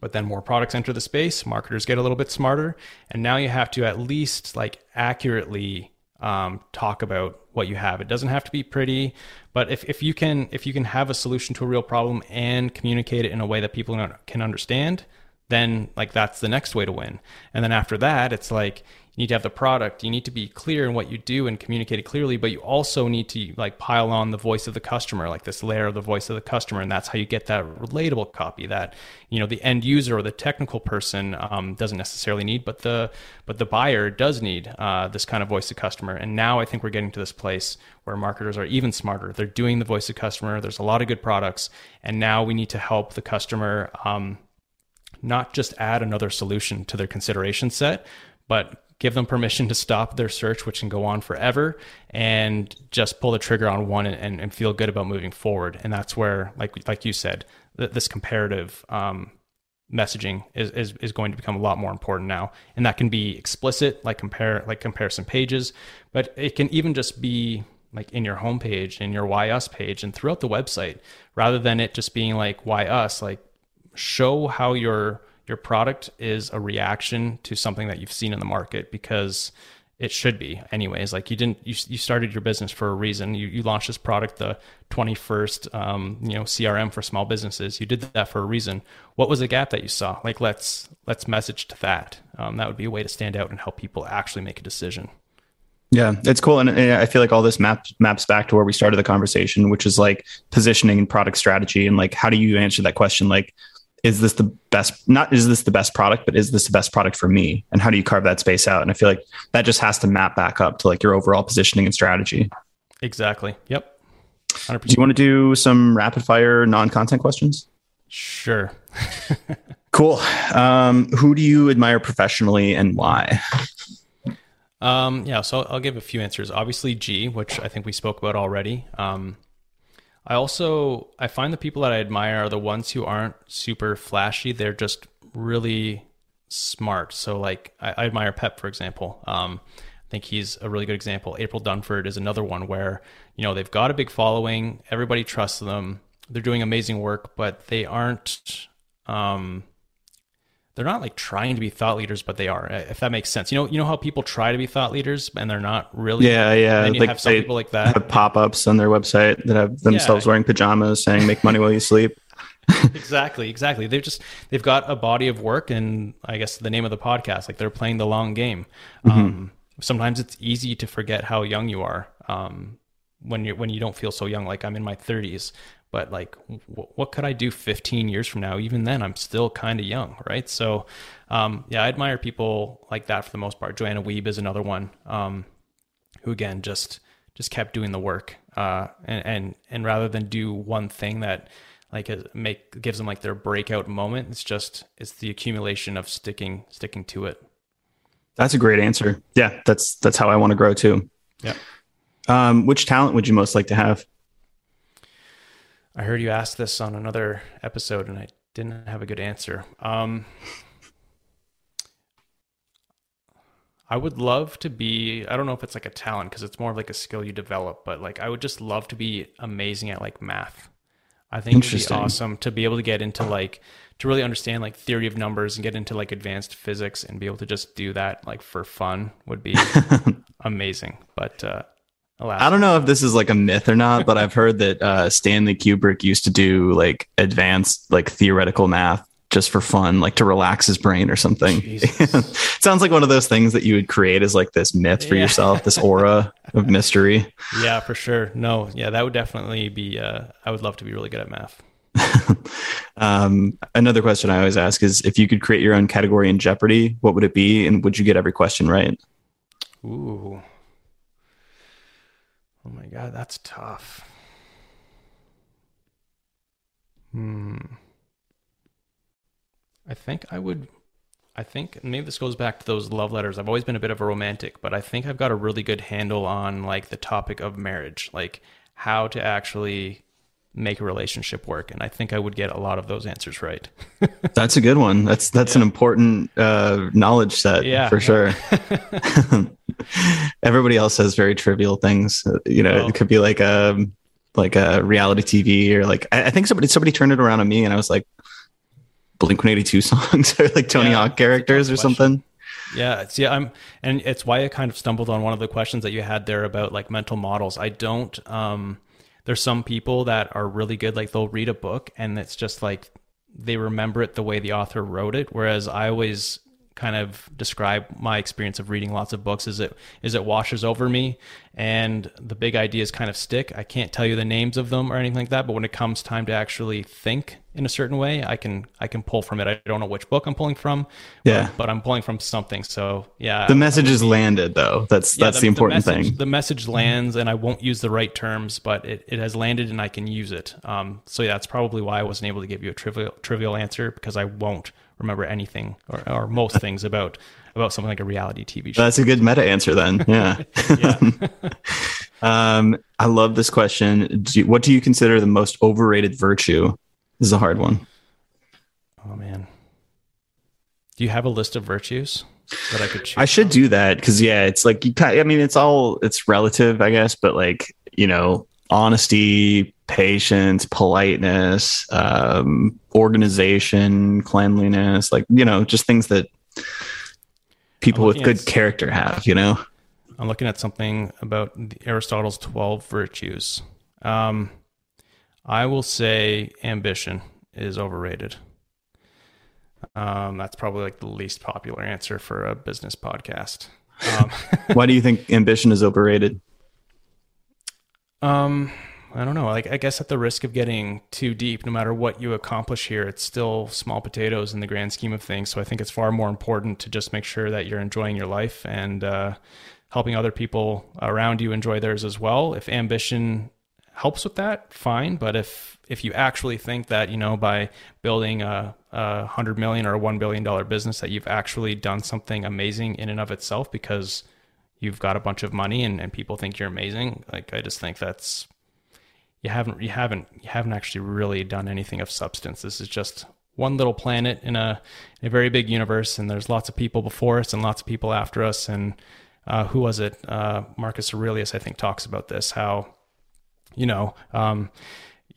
but then more products enter the space, marketers get a little bit smarter, and now you have to at least like accurately um, talk about what you have. It doesn't have to be pretty, but if, if you can if you can have a solution to a real problem and communicate it in a way that people can understand, then like that's the next way to win. And then after that, it's like you need to have the product. You need to be clear in what you do and communicate it clearly but you also need to like pile on the voice of the customer like this layer of the voice of the customer and that's how you get that relatable copy that you know the end user or the technical person um, doesn't necessarily need but the but the buyer does need uh, this kind of voice of customer. And now i think we're getting to this place where marketers are even smarter. They're doing the voice of customer. There's a lot of good products. And now we need to help the customer um, not just add another solution to their consideration set but give them permission to stop their search, which can go on forever, and just pull the trigger on one and, and feel good about moving forward. And that's where, like like you said, th- this comparative um, messaging is, is is going to become a lot more important now. And that can be explicit, like compare like comparison pages, but it can even just be like in your homepage, in your why us page, and throughout the website, rather than it just being like why us, like show how your your product is a reaction to something that you've seen in the market because it should be anyways. Like you didn't you, you started your business for a reason. You, you launched this product the 21st um, you know crm for small businesses. You did that for a reason. What was the gap that you saw? Like let's let's message to that. Um, that would be a way to stand out and help people actually make a decision. Yeah, it's cool, and, I feel like all this maps maps back to where we started the conversation, which is like positioning and product strategy, and like how do you answer that question? Like, is this the best not is this the best product but is this the best product for me? And how do you carve that space out? And i feel like that just has to map back up to like your overall positioning and strategy. Exactly. Yep. 100%. do you want to do some rapid fire non-content questions? Sure. [laughs] Cool. Um, who do you admire professionally and why? Um, yeah so I'll, I'll, give a few answers. Obviously g which i think we spoke about already. Um, I also I find the people that I admire are the ones who aren't super flashy. They're just really smart. So like I, I admire Peep, for example. Um, I think he's a really good example. April Dunford is another one where, you know, they've got a big following, everybody trusts them, they're doing amazing work, but they aren't um they're not like trying to be thought leaders, but they are. If that makes sense, you know, you know how people try to be thought leaders and they're not really. Yeah, yeah. And you like have some people like that. Have pop-ups on their website that have themselves yeah. wearing pajamas saying "Make money while you sleep." [laughs] exactly, exactly. They've just they've got a body of work, and I guess the name of the podcast, like they're playing the long game. Mm-hmm. Um, sometimes it's easy to forget how young you are um, when you when you don't feel so young. Like I'm in my 30s, but like w- what could i do 15 years from now? Even then i'm still kind of young right? So um, yeah i admire people like that for the most part. Joanna Wiebe is another one um, who again just just kept doing the work uh, and, and and rather than do one thing that like make gives them like their breakout moment it's just it's the accumulation of sticking sticking to it. That's a great answer. Yeah that's that's how i want to grow too. Yeah. Um, which talent would you most like to have I heard you ask this on another episode, and I didn't have a good answer. Um, I would love to be. I don't know if it's like a talent because it's more of like a skill you develop, but like I would just love to be amazing at like math. I think it'd be awesome to be able to get into like to really understand like theory of numbers and get into like advanced physics and be able to just do that like for fun would be [laughs] amazing. But uh, Alas. I don't know if this is like a myth or not, but I've heard that uh, Stanley Kubrick used to do like advanced, like theoretical math just for fun, like to relax his brain or something. [laughs] Sounds like one of those things that you would create as like this myth for yeah. yourself, this aura of mystery. Yeah, for sure. No, yeah, that would definitely be. Uh, I would love to be really good at math. [laughs] um, another question I always ask is if you could create your own category in Jeopardy, what would it be, and would you get every question right? Ooh. Oh my god, that's tough. Hmm. I think I would I think maybe this goes back to those love letters. I've always been a bit of a romantic, but I think I've got a really good handle on like the topic of marriage, like how to actually make a relationship work. And i think i would get a lot of those answers right. [laughs] That's a good one. That's that's yeah. an important uh, knowledge set yeah for sure. [laughs] [laughs] Everybody else says very trivial things. You know oh. it could be like a um, like a reality tv or like i think somebody somebody turned it around on me and i was like blink 182 songs or like tony hawk characters or something. Yeah, it's yeah, I'm and it's why I kind of stumbled on one of the questions that you had there about like mental models. I don't um there's some people that are really good like they'll read a book and it's just like they remember it the way the author wrote it. Whereas i always kind of describe my experience of reading lots of books is it is it washes over me. And the big ideas kind of stick. I can't tell you the names of them or anything like that but when it comes time to actually think in a certain way i can i can pull from it. I don't know which book i'm pulling from yeah. but, but i'm pulling from something. So yeah. The message is landed though. That's yeah, that's the, the important the message, thing. the message lands and i won't use the right terms but it, it has landed and i can use it. Um so yeah that's probably why i wasn't able to give you a trivial trivial answer because i won't remember anything or, or most [laughs] things about about something like a reality TV show. That's a good meta answer then. [laughs] Yeah. [laughs] um, I love this question. Do you, what do you consider the most overrated virtue? This is a hard one. Oh man. Do you have a list of virtues that I could choose? I should from? do that because yeah, it's like you. I mean, it's all it's relative, I guess, but like you know, honesty, patience, politeness, um, organization, cleanliness, like, you know, just things that people with good character have, you know? I'm looking at something about Aristotle's 12 virtues. Um, I will say ambition is overrated. Um, that's probably like the least popular answer for a business podcast. Um, [laughs] Why do you think ambition is overrated? Um, I don't know. Like, I guess at the risk of getting too deep, no matter what you accomplish here, it's still small potatoes in the grand scheme of things. So I think it's far more important to just make sure that you're enjoying your life and uh, helping other people around you enjoy theirs as well. If ambition helps with that, fine. But if if you actually think that you know by building a, a hundred million or a one billion dollar business that you've actually done something amazing in and of itself because you've got a bunch of money and, and people think you're amazing, like I just think that's you haven't you haven't you haven't actually really done anything of substance. This is just one little planet in a, in a very big universe, and there's lots of people before us and lots of people after us. And uh, who was it? Uh, Marcus Aurelius, I think, talks about this. How you know. Um,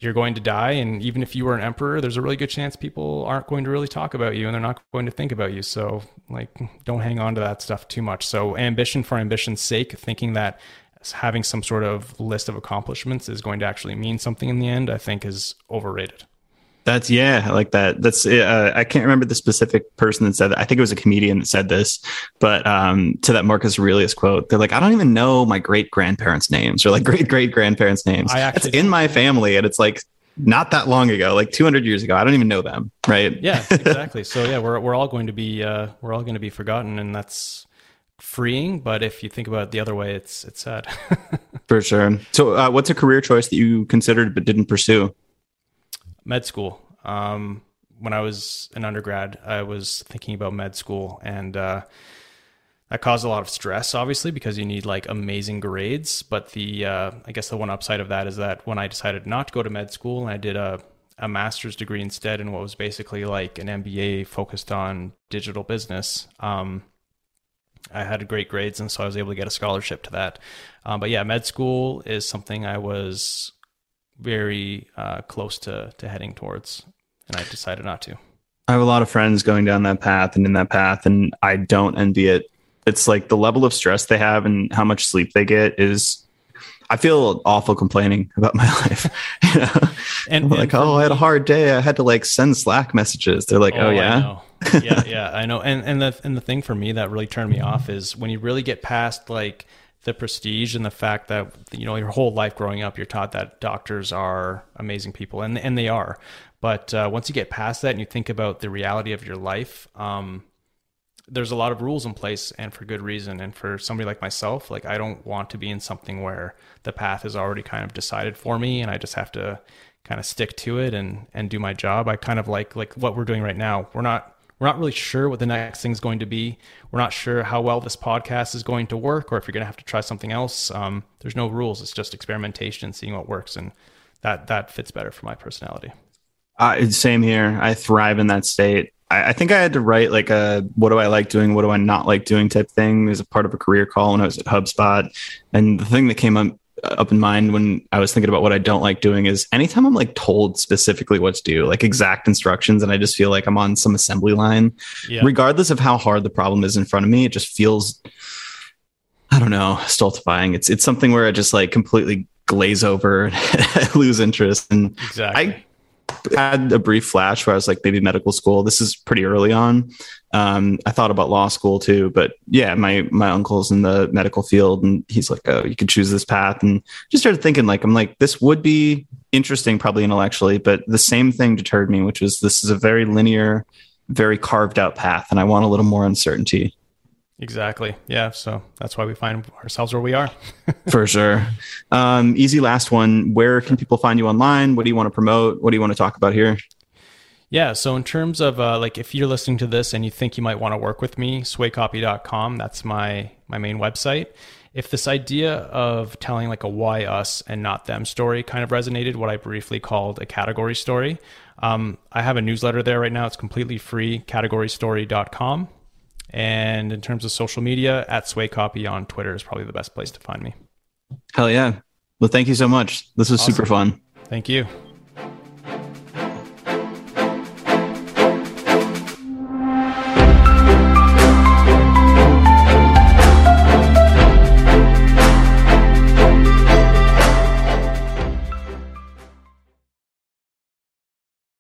you're going to die. And even if you were an emperor, there's a really good chance people aren't going to really talk about you and they're not going to think about you. So, like, don't hang on to that stuff too much. So, ambition for ambition's sake, thinking that having some sort of list of accomplishments is going to actually mean something in the end, I think is overrated. That's yeah, I like that. That's uh, I can't remember the specific person that said that. I think it was a comedian that said this, but um, to that Marcus Aurelius quote, they're like, I don't even know my great grandparents' names or like great great grandparents' names. I actually, in my family, and it's like not that long ago, like 200 years ago. I don't even know them, right? Yeah, [laughs] exactly. so yeah, we're we're all going to be uh, we're all going to be forgotten, and that's freeing. But if you think about it the other way, it's it's sad. [laughs] For sure. So, uh, what's a career choice that you considered but didn't pursue? med school. Um, when I was an undergrad, I was thinking about med school, and uh, that caused a lot of stress, obviously, because you need like amazing grades. But the uh, I guess the one upside of that is that when I decided not to go to med school and I did a a master's degree instead in what was basically like an MBA focused on digital business. Um, I had great grades, and so I was able to get a scholarship to that. Um, but yeah, med school is something I was very uh, close to to heading towards, and I decided not to. I have a lot of friends going down that path and in that path, and I don't envy it. It's like the level of stress they have and how much sleep they get is. I feel awful complaining about my [laughs] life. you know? and, and like, oh, I had a hard day. I had to like send Slack messages. They're like, oh, oh yeah, yeah, yeah, I know. And and the and the thing for me that really turned me off is when you really get past like the prestige and the fact that you know your whole life growing up you're taught that doctors are amazing people and and they are. But uh, once you get past that and you think about the reality of your life um, there's a lot of rules in place and for good reason. And for somebody like myself like i don't want to be in something where the path is already kind of decided for me and i just have to kind of stick to it and and do my job. I kind of like like what we're doing right now. We're not we're not really sure what the next thing is going to be. We're not sure how well this podcast is going to work or if you're going to have to try something else. Um, there's no rules. It's just experimentation seeing what works. And that, that fits better for my personality. Uh, same here. I thrive in that state. I, I, think I had to write like a what do I like doing, what do I not like doing type thing as a part of a career call when I was at HubSpot. And the thing that came up up in mind when I was thinking about what I don't like doing is anytime I'm like told specifically what to do, like exact instructions, and I just feel like I'm on some assembly line, yeah. regardless of how hard the problem is in front of me, it just feels, I don't know, stultifying. It's it's something where I just like completely glaze over [laughs] and lose interest. And exactly. I had a brief flash where I was like, maybe medical school. This is pretty early on. Um, I thought about law school too, but yeah, my my uncle's in the medical field, and he's like, oh, you could choose this path, and just started thinking like, I'm like, this would be interesting, probably intellectually, but the same thing deterred me, which was this is a very linear, very carved out path, and I want a little more uncertainty. Exactly. Yeah. So that's why we find ourselves where we are. [laughs] For sure. Um, easy last one. Where can people find you online? What do you want to promote? What do you want to talk about here? Yeah. So in terms of uh, like, if you're listening to this and you think you might want to work with me, swaycopy.com. That's my my main website. If this idea of telling like a why us and not them story kind of resonated, what I briefly called a category story, um, I have a newsletter there right now. It's completely free. Categorystory.com. And in terms of social media, at Sway Copy on Twitter is probably the best place to find me. Hell yeah. Well, thank you so much. This was awesome. super fun. Thank you.